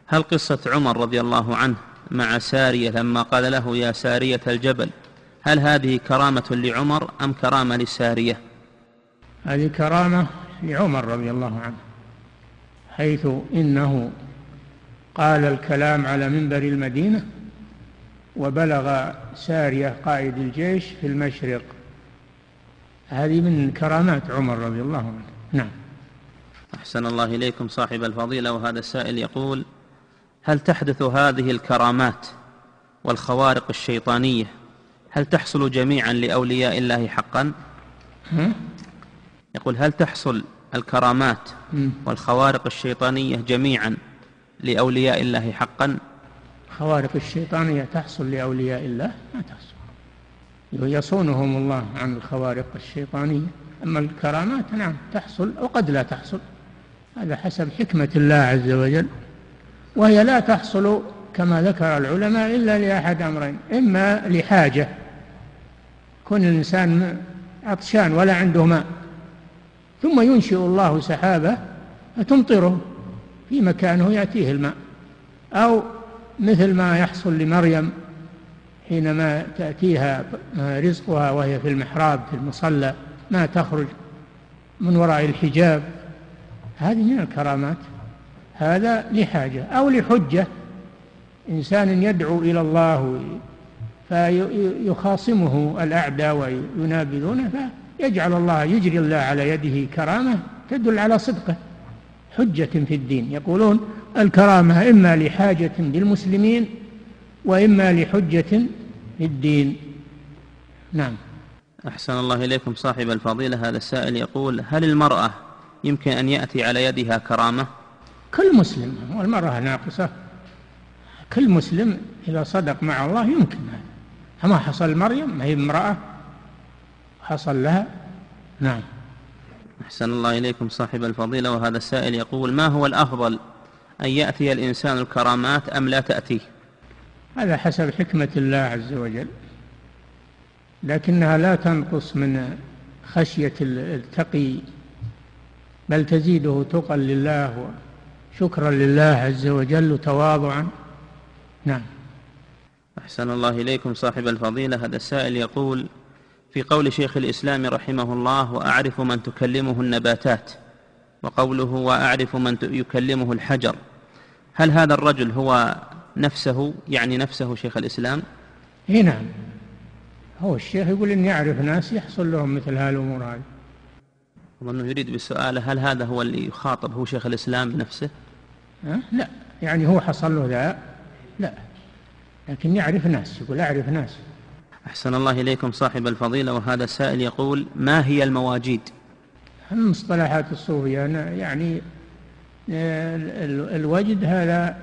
هل قصة عمر رضي الله عنه مع سارية لما قال له يا سارية الجبل هل هذه كرامة لعمر أم كرامة لسارية؟ هذه كرامة لعمر رضي الله عنه حيث إنه قال الكلام على منبر المدينة وبلغ سارية قائد الجيش في المشرق. هذه من كرامات عمر رضي الله عنه. نعم. أحسن الله إليكم صاحب الفضيلة وهذا السائل يقول هل تحدث هذه الكرامات والخوارق الشيطانية هل تحصل جميعا لأولياء الله حقا؟ يقول هل تحصل الكرامات والخوارق الشيطانية جميعا لأولياء الله حقا؟ خوارق الشيطانية تحصل لأولياء الله؟ ما تحصل. يصونهم الله عن الخوارق الشيطانية. أما الكرامات نعم تحصل وقد لا تحصل. هذا حسب حكمة الله عز وجل وهي لا تحصل كما ذكر العلماء إلا لأحد أمرين إما لحاجة كون الإنسان عطشان ولا عنده ماء ثم ينشئ الله سحابة فتمطره في مكانه يأتيه الماء أو مثل ما يحصل لمريم حينما تأتيها رزقها وهي في المحراب في المصلى ما تخرج من وراء الحجاب هذه من الكرامات. هذا لحاجة أو لحجة. إنسان يدعو إلى الله فيخاصمه الأعداء وينابذونه فيجعل الله يجري الله على يده كرامة تدل على صدقه. حجة في الدين. يقولون الكرامة إما لحاجة للمسلمين وإما لحجة في الدين نعم. أحسن الله إليكم صاحب الفضيلة. هذا السائل يقول هل المرأة يمكن أن يأتي على يدها كرامة؟ كل مسلم والمرأة ناقصة. كل مسلم إذا صدق مع الله يمكن. هذا ما حصل مريم ما هي امرأة حصل لها. نعم. أحسن الله إليكم صاحب الفضيلة وهذا السائل يقول ما هو الأفضل أن يأتي الإنسان الكرامات أم لا تأتيه هذا حسب حكمة الله عز وجل. لكنها لا تنقص من خشية التقي بل تزيده تقى لله وشكرا لله عز وجل وتواضعا نعم. أحسن الله إليكم صاحب الفضيلة. هذا السائل يقول في قول شيخ الإسلام رحمه الله وأعرف من تكلمه النباتات وقوله وأعرف من يكلمه الحجر. هل هذا الرجل هو نفسه؟ يعني نفسه شيخ الإسلام؟ اي نعم. هو الشيخ يقول إني أعرف ناس يحصل لهم مثل هالأمور هذه. أظنه يريد بالسؤال هل هذا هو اللي يخاطب هو شيخ الإسلام بنفسه؟ أه؟ لا. يعني هو حصل له ذا؟ لا. لكن يعرف ناس يقول أعرف ناس. أحسن الله إليكم صاحب الفضيلة وهذا السائل يقول ما هي المواجيد؟ من مصطلحات الصوفية يعني الوجد هذا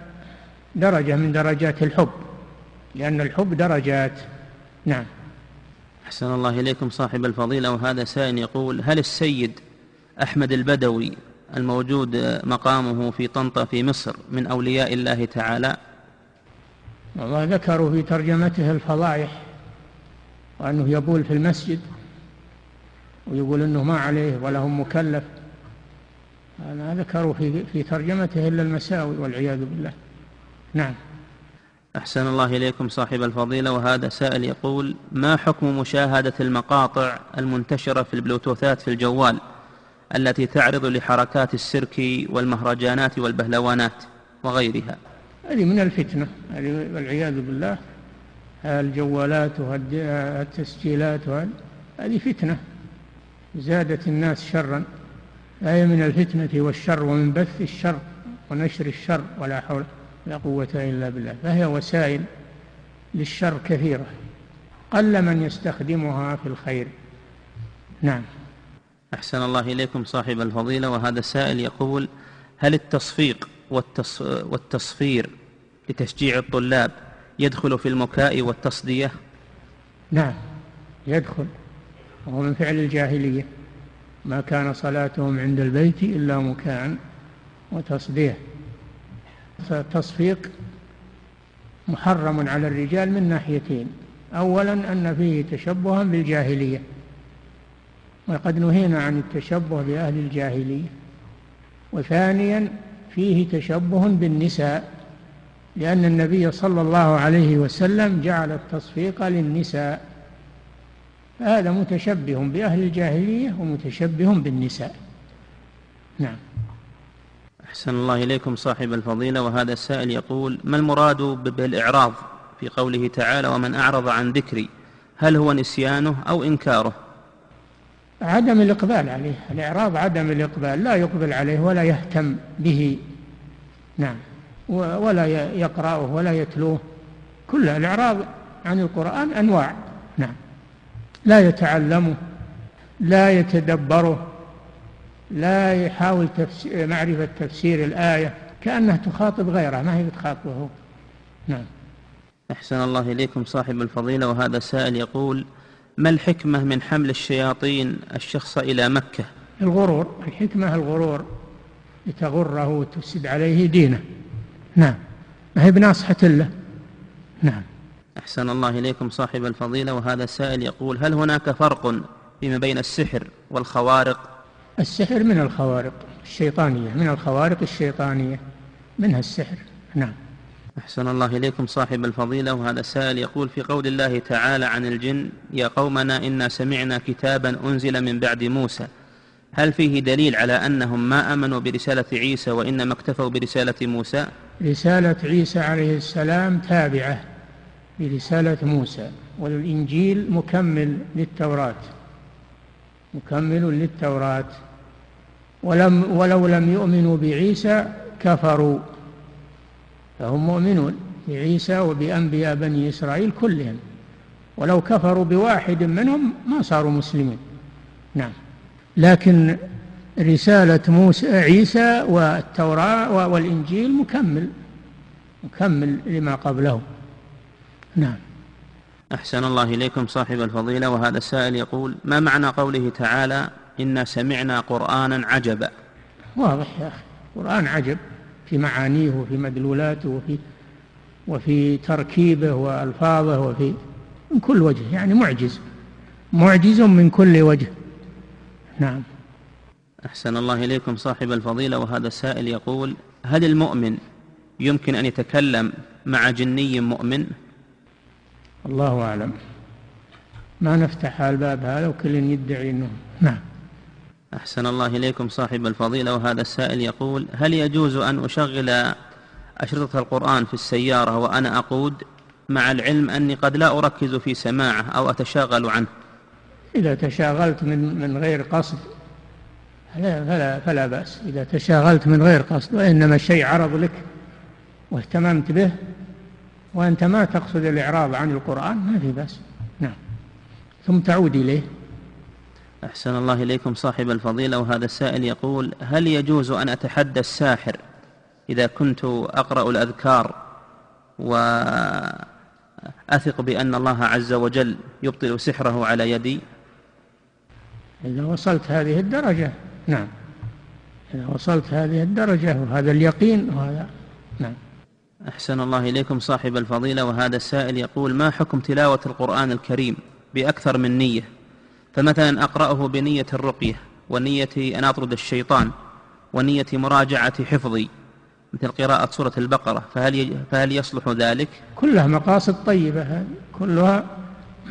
درجة من درجات الحب لأن الحب درجات. نعم. أحسن الله إليكم صاحب الفضيلة وهذا سائل يقول هل السيد أحمد البدوي الموجود مقامه في طنطا في مصر من أولياء الله تعالى؟ والله ذكروا في ترجمته الفضائح وأنه يبول في المسجد ويقول أنه ما عليه ولا هو مكلف. هذا ذكروا في, في ترجمته إلا المساوي والعياذ بالله. نعم. أحسن الله إليكم صاحب الفضيلة وهذا سائل يقول ما حكم مشاهدة المقاطع المنتشرة في البلوتوثات في الجوال التي تعرض لحركات السيرك والمهرجانات والبهلوانات وغيرها؟ هذه من الفتنة هذه والعياذ بالله الجوالات والتسجيلات هذه فتنة زادت الناس شرا. هي من الفتنة والشر ومن بث الشر ونشر الشر ولا حول ولا قوة إلا بالله فهي وسائل للشر كثيرة قل من يستخدمها في الخير. نعم. أحسن الله إليكم صاحب الفضيلة وهذا السائل يقول هل التصفيق والتص... والتصفير لتشجيع الطلاب يدخل في المكاء والتصدية؟ نعم يدخل. وهو من فعل الجاهلية. ما كان صلاتهم عند البيت إلا مكاء وتصدية. فالتصفيق محرم على الرجال من ناحيتين. أولا أن فيه تشبها بالجاهلية. وقد نهينا عن التشبه بأهل الجاهلية. وثانيا فيه تشبه بالنساء لأن النبي صلى الله عليه وسلم جعل التصفيق للنساء. هذا متشبه بأهل الجاهلية ومتشبه بالنساء. نعم. أحسن الله إليكم صاحب الفضيلة وهذا السائل يقول ما المراد بالإعراض في قوله تعالى ومن أعرض عن ذكري هل هو نسيانه أو إنكاره؟ عدم الإقبال عليه الإعراض عدم الإقبال لا يقبل عليه ولا يهتم به نعم ولا يقرأه ولا يتلوه كل الإعراض عن القرآن أنواع نعم لا يتعلمه لا يتدبره لا يحاول تفسير معرفة تفسير الآية كأنها تخاطب غيره ما هي بتخاطبه. نعم. أحسن الله إليكم صاحب الفضيلة وهذا سائل يقول ما الحكمة من حمل الشياطين الشخص إلى مكة؟ الغرور الحكمة الغرور لتغره وتفسد عليه دينه. نعم. ما هي بناصحة له. نعم. أحسن الله إليكم صاحب الفضيلة وهذا السائل يقول هل هناك فرق فيما بين السحر والخوارق السحر من الخوارق الشيطانية من الخوارق الشيطانية منها السحر. نعم. أحسن الله إليكم صاحب الفضيلة وهذا السائل يقول في قول الله تعالى عن الجن يا قومنا إنا سمعنا كتابا أنزل من بعد موسى. هل فيه دليل على أنهم ما آمنوا برسالة عيسى وإنما اكتفوا برسالة موسى؟ رسالة عيسى عليه السلام تابعة لرسالة موسى والإنجيل مكمل للتوراة. مكمل للتوراة. ولم ولو لم يؤمنوا بعيسى كفروا. فهم مؤمنون بعيسى وبأنبياء بني إسرائيل كلهم. ولو كفروا بواحد منهم ما صاروا مسلمين. نعم. لكن رسالة موسى عيسى والتوراة والإنجيل مكمل. مكمل لما قبله نعم. أحسن الله إليكم صاحب الفضيلة وهذا السائل يقول ما معنى قوله تعالى إنا سمعنا قرآنا عجبا؟ واضح يا أخي قرآن عجب في معانيه وفي مدلولاته وفي وفي تركيبه وألفاظه وفي من كل وجه يعني معجز معجز من كل وجه. نعم. أحسن الله إليكم صاحب الفضيلة وهذا السائل يقول هل المؤمن يمكن أن يتكلم مع جني مؤمن؟ الله أعلم. ما نفتح الباب هذا وكل يدعي أنه نعم. أحسن الله إليكم صاحب الفضيلة وهذا السائل يقول هل يجوز أن أشغل أشرطة القرآن في السيارة وأنا أقود؟ مع العلم أني قد لا أركز في سماعه أو أتشاغل عنه. إذا تشاغلت من من غير قصد فلا, فلا, فلا بأس. إذا تشاغلت من غير قصد وإنما الشيء عرض لك واهتممت به وأنت ما تقصد الإعراض عن القرآن ما في بأس. نعم. ثم تعود إليه. أحسن الله إليكم صاحب الفضيلة وهذا السائل يقول هل يجوز أن أتحدى الساحر إذا كنت أقرأ الأذكار وأثق بأن الله عز وجل يبطل سحره على يدي؟ إذا وصلت هذه الدرجة نعم. إذا وصلت هذه الدرجة وهذا اليقين وهذا نعم. أحسن الله إليكم صاحب الفضيلة وهذا السائل يقول ما حكم تلاوة القرآن الكريم بأكثر من نية؟ فمثلا أقرأه بنية الرقية ونية أن أطرد الشيطان ونية مراجعة حفظي مثل قراءة سورة البقرة فهل فهل يصلح ذلك؟ كلها مقاصد طيبة هذه كلها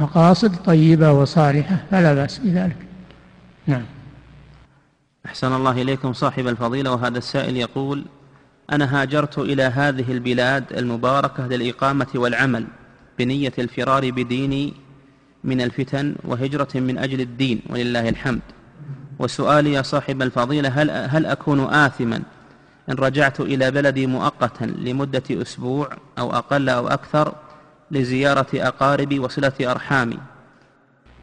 مقاصد طيبة وصالحة فلا بأس بذلك. نعم. أحسن الله إليكم صاحب الفضيلة وهذا السائل يقول أنا هاجرت إلى هذه البلاد المباركة للإقامة والعمل بنية الفرار بديني من الفتن وهجرة من أجل الدين ولله الحمد. وسؤالي يا صاحب الفضيلة هل, هل أكون آثما إن رجعت إلى بلدي مؤقتا لمدة أسبوع أو أقل أو أكثر لزيارة أقاربي وصلة أرحامي؟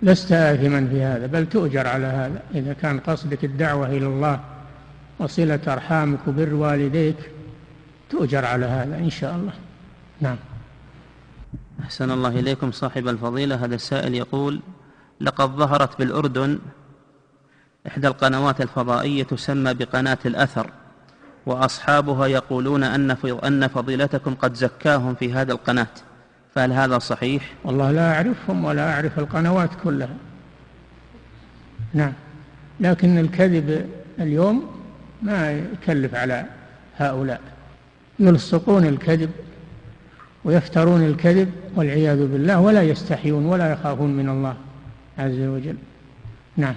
لست آثما في هذا بل تؤجر على هذا. إذا كان قصدك الدعوة إلى الله وصلة أرحامك وبر والديك تؤجر على هذا إن شاء الله. نعم. أحسن الله إليكم صاحب الفضيلة. هذا السائل يقول لقد ظهرت بالأردن إحدى القنوات الفضائية تسمى بقناة الأثر وأصحابها يقولون أن أن فضيلتكم قد زكاهم في هذا القناة. فهل هذا صحيح؟ والله لا أعرفهم ولا أعرف القنوات كلها. نعم. لكن الكذب اليوم ما يكلف على هؤلاء. يلصقون الكذب ويفترون الكذب والعياذ بالله ولا يستحيون ولا يخافون من الله عز وجل. نعم.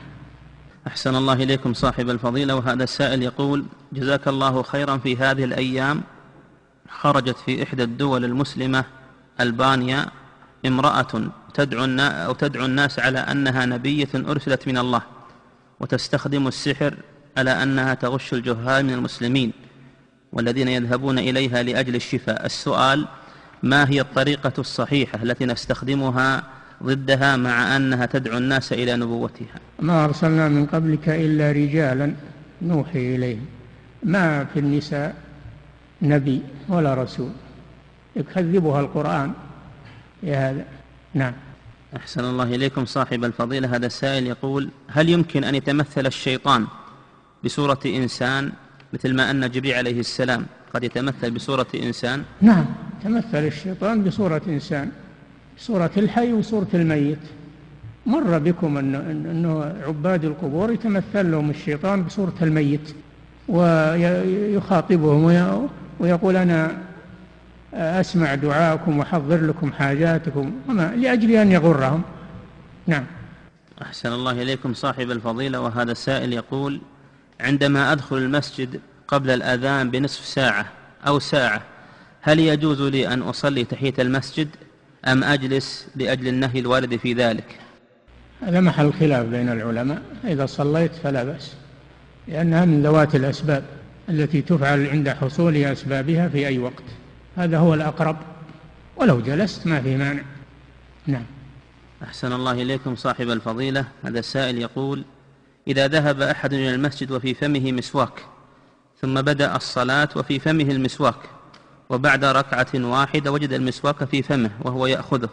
أحسن الله إليكم صاحب الفضيلة وهذا السائل يقول جزاك الله خيرا في هذه الأيام خرجت في إحدى الدول المسلمة ألبانيا امرأة تدعو أو تدعو الناس على أنها نبية أرسلت من الله وتستخدم السحر على أنها تغش الجهال من المسلمين. والذين يذهبون إليها لأجل الشفاء. السؤال ما هي الطريقة الصحيحة التي نستخدمها ضدها مع أنها تدعو الناس إلى نبوتها؟ ما أرسلنا من قبلك إلا رجالا نوحي إليهم. ما في النساء نبي ولا رسول. يكذبها القرآن يا هذا. نعم. أحسن الله إليكم. صاحب الفضيلة هذا السائل يقول هل يمكن أن يتمثل الشيطان بصورة إنسان مثل ما أن جبريل عليه السلام قد يتمثل بصورة إنسان. نعم تمثل الشيطان بصورة إنسان صورة الحي وصورة الميت. مر بكم أنه, أنه عباد القبور يتمثل لهم الشيطان بصورة الميت ويخاطبهم ويقول أنا أسمع دعاءكم وأحضر لكم حاجاتكم وما لأجل أن يغرهم. نعم. أحسن الله إليكم صاحب الفضيلة وهذا السائل يقول عندما أدخل المسجد قبل الأذان بنصف ساعة أو ساعة هل يجوز لي أن أصلي تحية المسجد أم أجلس لأجل النهي الوارد في ذلك؟ هذا محل خلاف بين العلماء. إذا صليت فلا بأس لأنها من ذوات الأسباب التي تفعل عند حصول أسبابها في أي وقت. هذا هو الأقرب. ولو جلست ما في مانع. نعم. أحسن الله إليكم صاحب الفضيلة. هذا السائل يقول إذا ذهب أحد إلى المسجد وفي فمه مسواك ثم بدأ الصلاة وفي فمه المسواك وبعد ركعة واحدة وجد المسواك في فمه وهو يأخذه.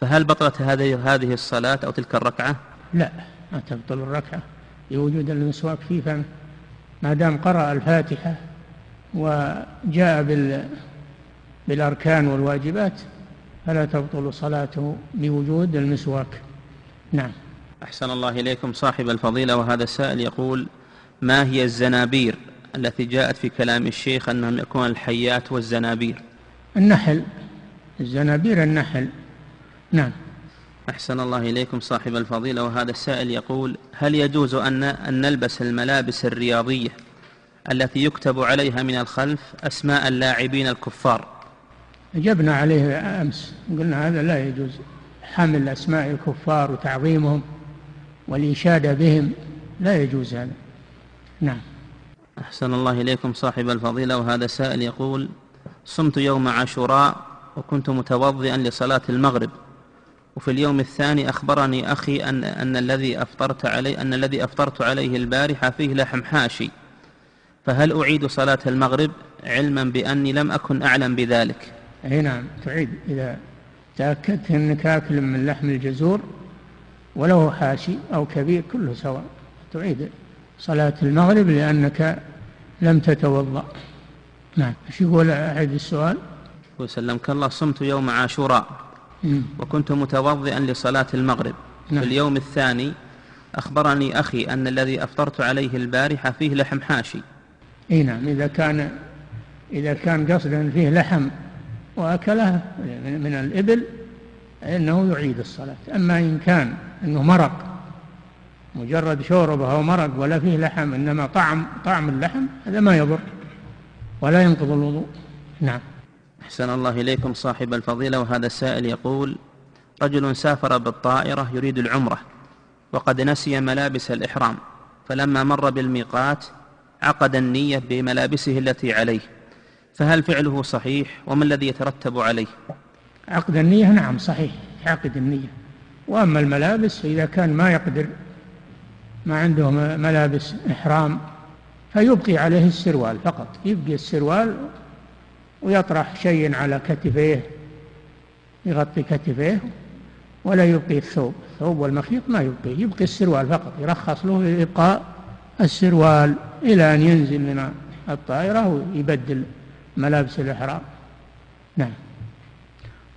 فهل بطلت هذه هذه الصلاة أو تلك الركعة؟ لا ما تبطل الركعة لوجود المسواك في فمه. ما دام قرأ الفاتحة وجاء بال بالأركان والواجبات فلا تبطل صلاته بوجود المسواك. نعم. أحسن الله إليكم. صاحب الفضيلة وهذا السائل يقول ما هي الزنابير التي جاءت في كلام الشيخ أنهم يكون الحيات والزنابير؟ النحل الزنابير النحل. نعم. أحسن الله إليكم. صاحب الفضيلة وهذا السائل يقول هل يجوز أن, أن نلبس الملابس الرياضية التي يكتب عليها من الخلف أسماء اللاعبين الكفار؟ أجبنا عليه أمس قلنا هذا لا يجوز. حمل أسماء الكفار وتعظيمهم. والإشادة بهم لا يجوز هذا. نعم. أحسن الله إليكم صاحب الفضيلة وهذا سائل يقول صمت يوم عاشوراء وكنت متوضئا لصلاة المغرب وفي اليوم الثاني أخبرني أخي أن, أن الذي أفطرت عليه أن الذي أفطرت عليه البارحة فيه لحم حاشي فهل أعيد صلاة المغرب علما بأني لم أكن أعلم بذلك؟ أي نعم تعيد. إذا تأكدت أنك آكل من لحم الجزور وله حاشي أو كبير كله سواء. تعيد صلاة المغرب لأنك لم تتوضأ. نعم. إيش يقول أعد السؤال؟ وسلمك الله صمت يوم عاشوراء. وكنت متوضئا لصلاة المغرب. نعم. في اليوم الثاني أخبرني أخي أن الذي أفطرت عليه البارحة فيه لحم حاشي. إي نعم. إذا كان إذا كان قصدا فيه لحم وأكله من الإبل فإنه يعيد الصلاة. أما إن كان أنه مرق مجرد شوربة أو مرق ولا فيه لحم إنما طعم طعم اللحم هذا ما يضر ولا ينقض الوضوء. نعم. أحسن الله إليكم صاحب الفضيلة وهذا السائل يقول رجل سافر بالطائرة يريد العمرة وقد نسي ملابس الإحرام فلما مر بالميقات عقد النية بملابسه التي عليه فهل فعله صحيح وما الذي يترتب عليه؟ عقد النية نعم صحيح عقد النية. وأما الملابس فإذا كان ما يقدر ما عنده ملابس إحرام فيبقي عليه السروال فقط. يبقي السروال ويطرح شيء على كتفيه يغطي كتفيه ولا يبقي الثوب. الثوب والمخيط ما يبقي يبقي السروال فقط. يرخص له إبقاء السروال إلى أن ينزل من الطائرة ويبدل ملابس الإحرام. نعم.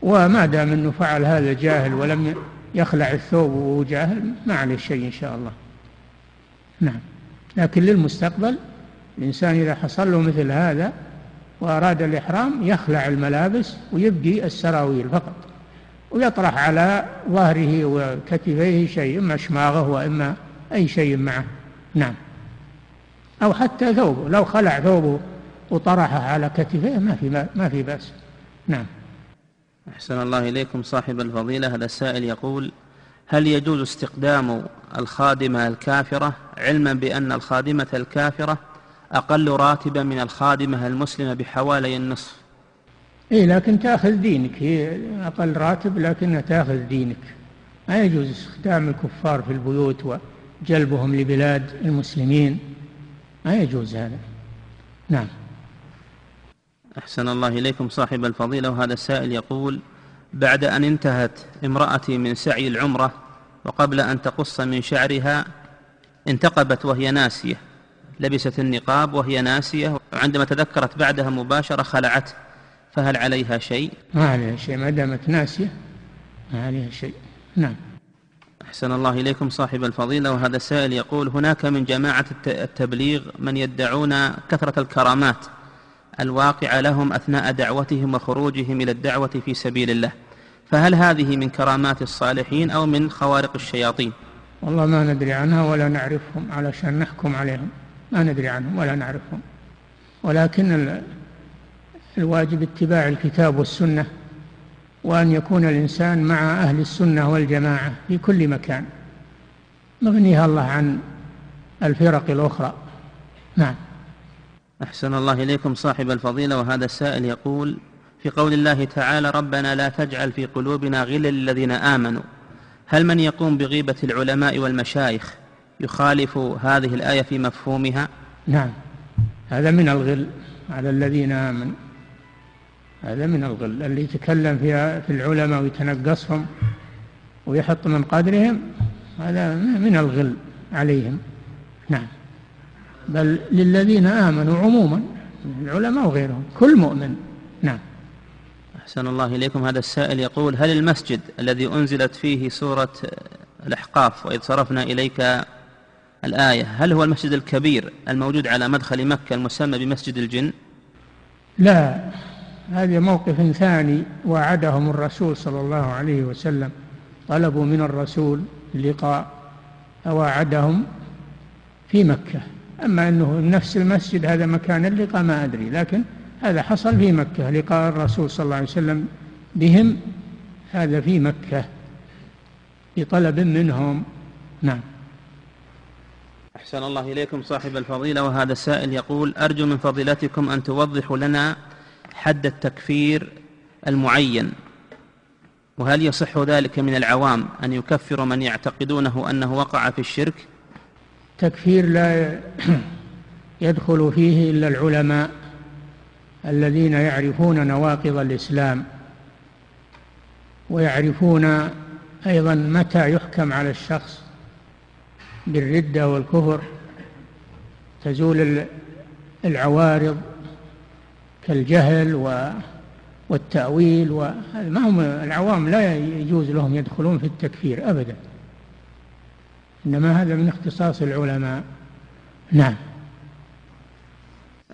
وما دام أنه فعل هذا جاهل ولم يخلع الثوب وهو جاهل ما عليه شيء إن شاء الله. نعم. لكن للمستقبل الإنسان إذا حصل له مثل هذا وأراد الإحرام يخلع الملابس ويبقي السراويل فقط. ويطرح على ظهره وكتفيه شيء إما شماغه وإما أي شيء معه. نعم. أو حتى ثوبه لو خلع ثوبه وطرحه على كتفيه ما في ما في بأس. نعم. أحسن الله إليكم صاحب الفضيلة. هذا السائل يقول هل يجوز استقدام الخادمة الكافرة علما بأن الخادمة الكافرة أقل راتبا من الخادمة المسلمة بحوالي النصف؟ إيه لكن تأخذ دينك. هي أقل راتب لكنها تأخذ دينك. ما يجوز استخدام الكفار في البيوت وجلبهم لبلاد المسلمين. ما يجوز هذا. نعم. أحسن الله إليكم صاحب الفضيلة وهذا السائل يقول بعد أن انتهت امرأتي من سعي العمرة وقبل أن تقص من شعرها انتقبت وهي ناسية لبست النقاب وهي ناسية وعندما تذكرت بعدها مباشرة خلعته فهل عليها شيء؟ ما عليها شيء ما دامت ناسية ما عليها شيء نعم أحسن الله إليكم صاحب الفضيلة وهذا السائل يقول هناك من جماعة التبليغ من يدعون كثرة الكرامات الواقعة لهم أثناء دعوتهم وخروجهم إلى الدعوة في سبيل الله. فهل هذه من كرامات الصالحين أو من خوارق الشياطين؟ والله ما ندري عنها ولا نعرفهم علشان نحكم عليهم. ما ندري عنهم ولا نعرفهم. ولكن الواجب اتباع الكتاب والسنة وأن يكون الإنسان مع أهل السنة والجماعة في كل مكان. مغنيها الله عن الفرق الأخرى. نعم. أحسن الله إليكم صاحب الفضيلة وهذا السائل يقول في قول الله تعالى ربنا لا تجعل في قلوبنا غلا للذين آمنوا. هل من يقوم بغيبة العلماء والمشايخ يخالف هذه الآية في مفهومها؟ نعم. هذا من الغل على الذين آمنوا. هذا من الغل. اللي يتكلم في في العلماء ويتنقصهم ويحط من قدرهم هذا من الغل عليهم. نعم. بل للذين آمنوا عموما العلماء وغيرهم كل مؤمن. نعم. أحسن الله إليكم. هذا السائل يقول هل المسجد الذي أنزلت فيه سورة الأحقاف وإذ صرفنا إليك الآية هل هو المسجد الكبير الموجود على مدخل مكة المسمى بمسجد الجن؟ لا. هذا موقف ثاني وعدهم الرسول صلى الله عليه وسلم. طلبوا من الرسول اللقاء وعدهم في مكة. أما أنه نفس المسجد هذا مكان اللقاء ما أدري لكن هذا حصل في مكة لقاء الرسول صلى الله عليه وسلم بهم هذا في مكة بطلب منهم. نعم. أحسن الله إليكم صاحب الفضيلة وهذا السائل يقول أرجو من فضيلتكم أن توضحوا لنا حد التكفير المعين وهل يصح ذلك من العوام أن يكفر من يعتقدونه أنه وقع في الشرك؟ تكفير لا يدخل فيه إلا العلماء الذين يعرفون نواقض الإسلام ويعرفون أيضا متى يحكم على الشخص بالردة والكفر تزول العوارض كالجهل والتأويل ما هم العوام لا يجوز لهم يدخلون في التكفير أبدا. إنما هذا من اختصاص العلماء. نعم.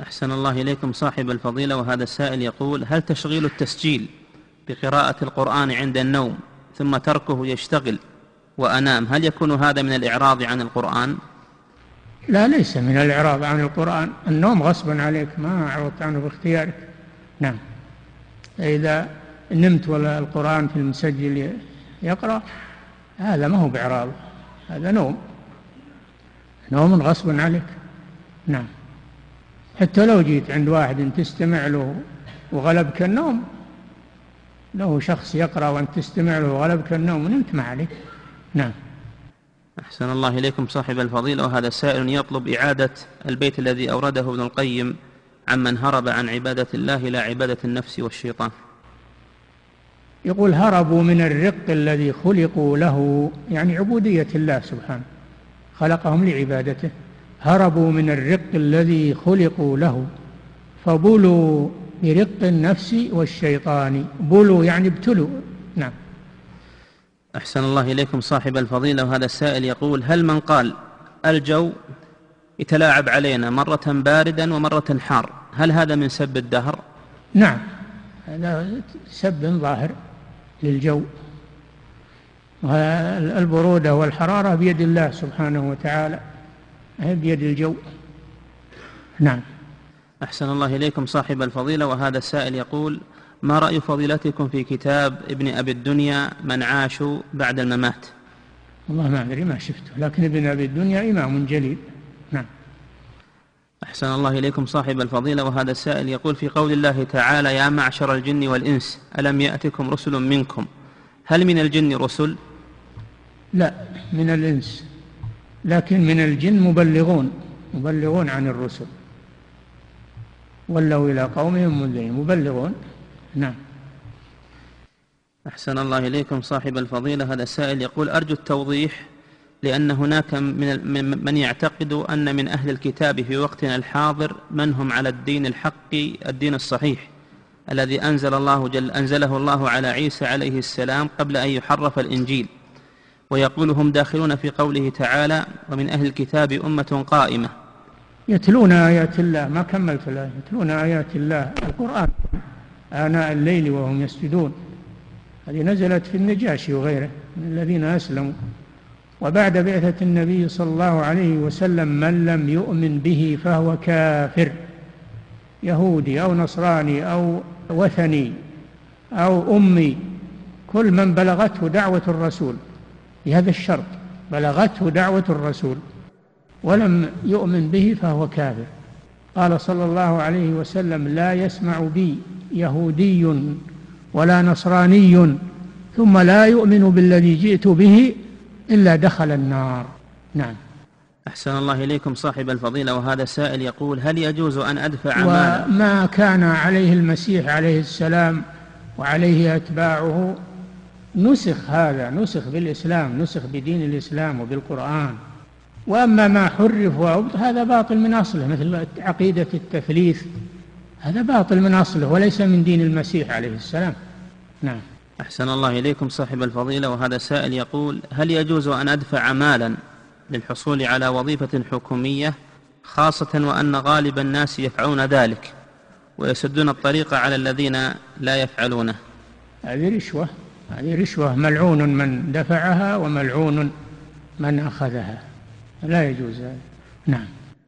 أحسن الله إليكم صاحب الفضيلة وهذا السائل يقول هل تشغيل التسجيل بقراءة القرآن عند النوم ثم تركه يشتغل وأنام هل يكون هذا من الإعراض عن القرآن؟ لا ليس من الإعراض عن القرآن. النوم غصبا عليك ما أعرضت عنه باختيارك. نعم. إذا نمت ولا القرآن في المسجل يقرأ هذا ما هو بإعراض هذا نوم. نوم غصبا عليك. نعم. حتى لو جيت عند واحد تستمع له وغلبك النوم له شخص يقرأ وأنت تستمع له وغلبك النوم ونمت ما عليك. نعم. أحسن الله إليكم صاحب الفضيلة وهذا سائل يطلب إعادة البيت الذي أورده ابن القيم عمن هرب عن عبادة الله إلى عبادة النفس والشيطان. يقول هربوا من الرق الذي خلقوا له يعني عبودية الله سبحانه خلقهم لعبادته. هربوا من الرق الذي خلقوا له فبلوا برق النفس والشيطان. بلوا يعني ابتلوا. نعم. أحسن الله إليكم صاحب الفضيلة. وهذا السائل يقول هل من قال الجو يتلاعب علينا مرة باردا ومرة حار هل هذا من سب الدهر؟ نعم. هذا سب ظاهر. للجو. البرودة والحرارة بيد الله سبحانه وتعالى هي بيد الجو. نعم. أحسن الله إليكم صاحب الفضيلة وهذا السائل يقول ما رأي فضيلتكم في كتاب ابن أبي الدنيا من عاشوا بعد الممات والله ما أدري ما شفته. لكن ابن أبي الدنيا إمام جليل. أحسن الله إليكم صاحب الفضيلة وهذا السائل يقول في قول الله تعالى يا معشر الجن والإنس ألم يأتكم رسل منكم؟ هل من الجن رسل؟ لا من الإنس لكن من الجن مبلغون مبلغون عن الرسل. ولوا إلى قومهم منذرين مبلغون. نعم. أحسن الله إليكم صاحب الفضيلة هذا السائل يقول أرجو التوضيح لأن هناك من, من يعتقد أن من أهل الكتاب في وقتنا الحاضر من هم على الدين الحق الدين الصحيح الذي أنزل الله جل أنزله الله على عيسى عليه السلام قبل أن يحرف الإنجيل. ويقول هم داخلون في قوله تعالى ومن أهل الكتاب أمة قائمة. يتلون آيات الله ما كملت الآية. يتلون آيات الله القرآن آناء الليل وهم يسجدون. هذه نزلت في النجاشي وغيره من الذين أسلموا. وبعد بعثة النبي صلى الله عليه وسلم من لم يؤمن به فهو كافر. يهودي أو نصراني أو وثني أو أمي كل من بلغته دعوة الرسول بهذا الشرط بلغته دعوة الرسول ولم يؤمن به فهو كافر. قال صلى الله عليه وسلم لا يسمع بي يهودي ولا نصراني ثم لا يؤمن بالذي جئت به إلا دخل النار. نعم. أحسن الله إليكم صاحب الفضيلة وهذا سائل يقول هل يجوز أن أدفع مالا؟ وما كان عليه المسيح عليه السلام وعليه أتباعه نسخ هذا نسخ بالإسلام نسخ بدين الإسلام وبالقرآن. وأما ما حرف هذا باطل من أصله مثل عقيدة التثليث هذا باطل من أصله وليس من دين المسيح عليه السلام. نعم. أحسن الله إليكم صاحب الفضيلة وهذا سائل يقول هل يجوز أن أدفع مالا للحصول على وظيفة حكومية خاصة وأن غالب الناس يفعلون ذلك ويسدون الطريق على الذين لا يفعلونه؟ هذه رشوة هذه رشوة. ملعون من دفعها وملعون من أخذها. لا يجوز هذا. نعم.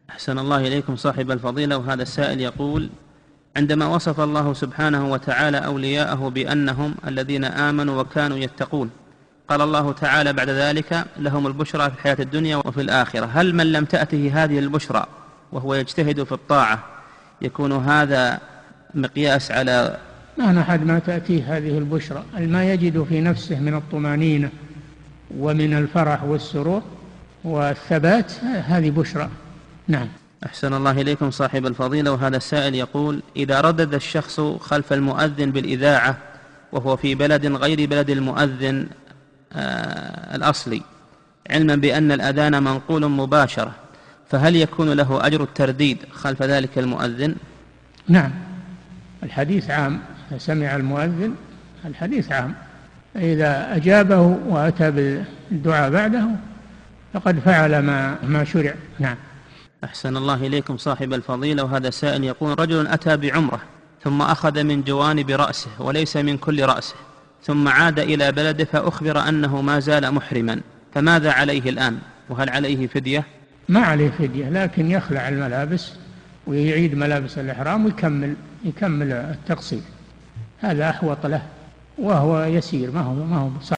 أحسن الله إليكم صاحب الفضيلة وهذا السائل يقول عندما وصف الله سبحانه وتعالى أولياءه بأنهم الذين آمنوا وكانوا يتقون. قال الله تعالى بعد ذلك لهم البشرى في الحياة الدنيا وفي الآخرة. هل من لم تأته هذه البشرى وهو يجتهد في الطاعة يكون هذا مقياس على ما أحد ما تأتيه هذه البشرى. ما يجد في نفسه من الطمأنينة ومن الفرح والسرور والثبات هذه بشرى. نعم. أحسن الله إليكم صاحب الفضيلة وهذا السائل يقول إذا ردد الشخص خلف المؤذن بالإذاعة وهو في بلد غير بلد المؤذن آه الأصلي علما بأن الأذان منقول مباشرة فهل يكون له أجر الترديد خلف ذلك المؤذن؟ نعم. الحديث عام سمع المؤذن الحديث عام. إذا أجابه وأتى بالدعاء بعده فقد فعل ما ما شرع. نعم. أحسن الله إليكم صاحب الفضيلة وهذا سائل يقول رجل أتى بعمرة ثم أخذ من جوانب رأسه وليس من كل رأسه ثم عاد إلى بلده فأخبر أنه ما زال محرما فماذا عليه الآن؟ وهل عليه فدية؟ ما عليه فدية لكن يخلع الملابس ويعيد ملابس الإحرام ويكمل يكمل التقصير. هذا أحوط له وهو يسير ما هو ما هو صعب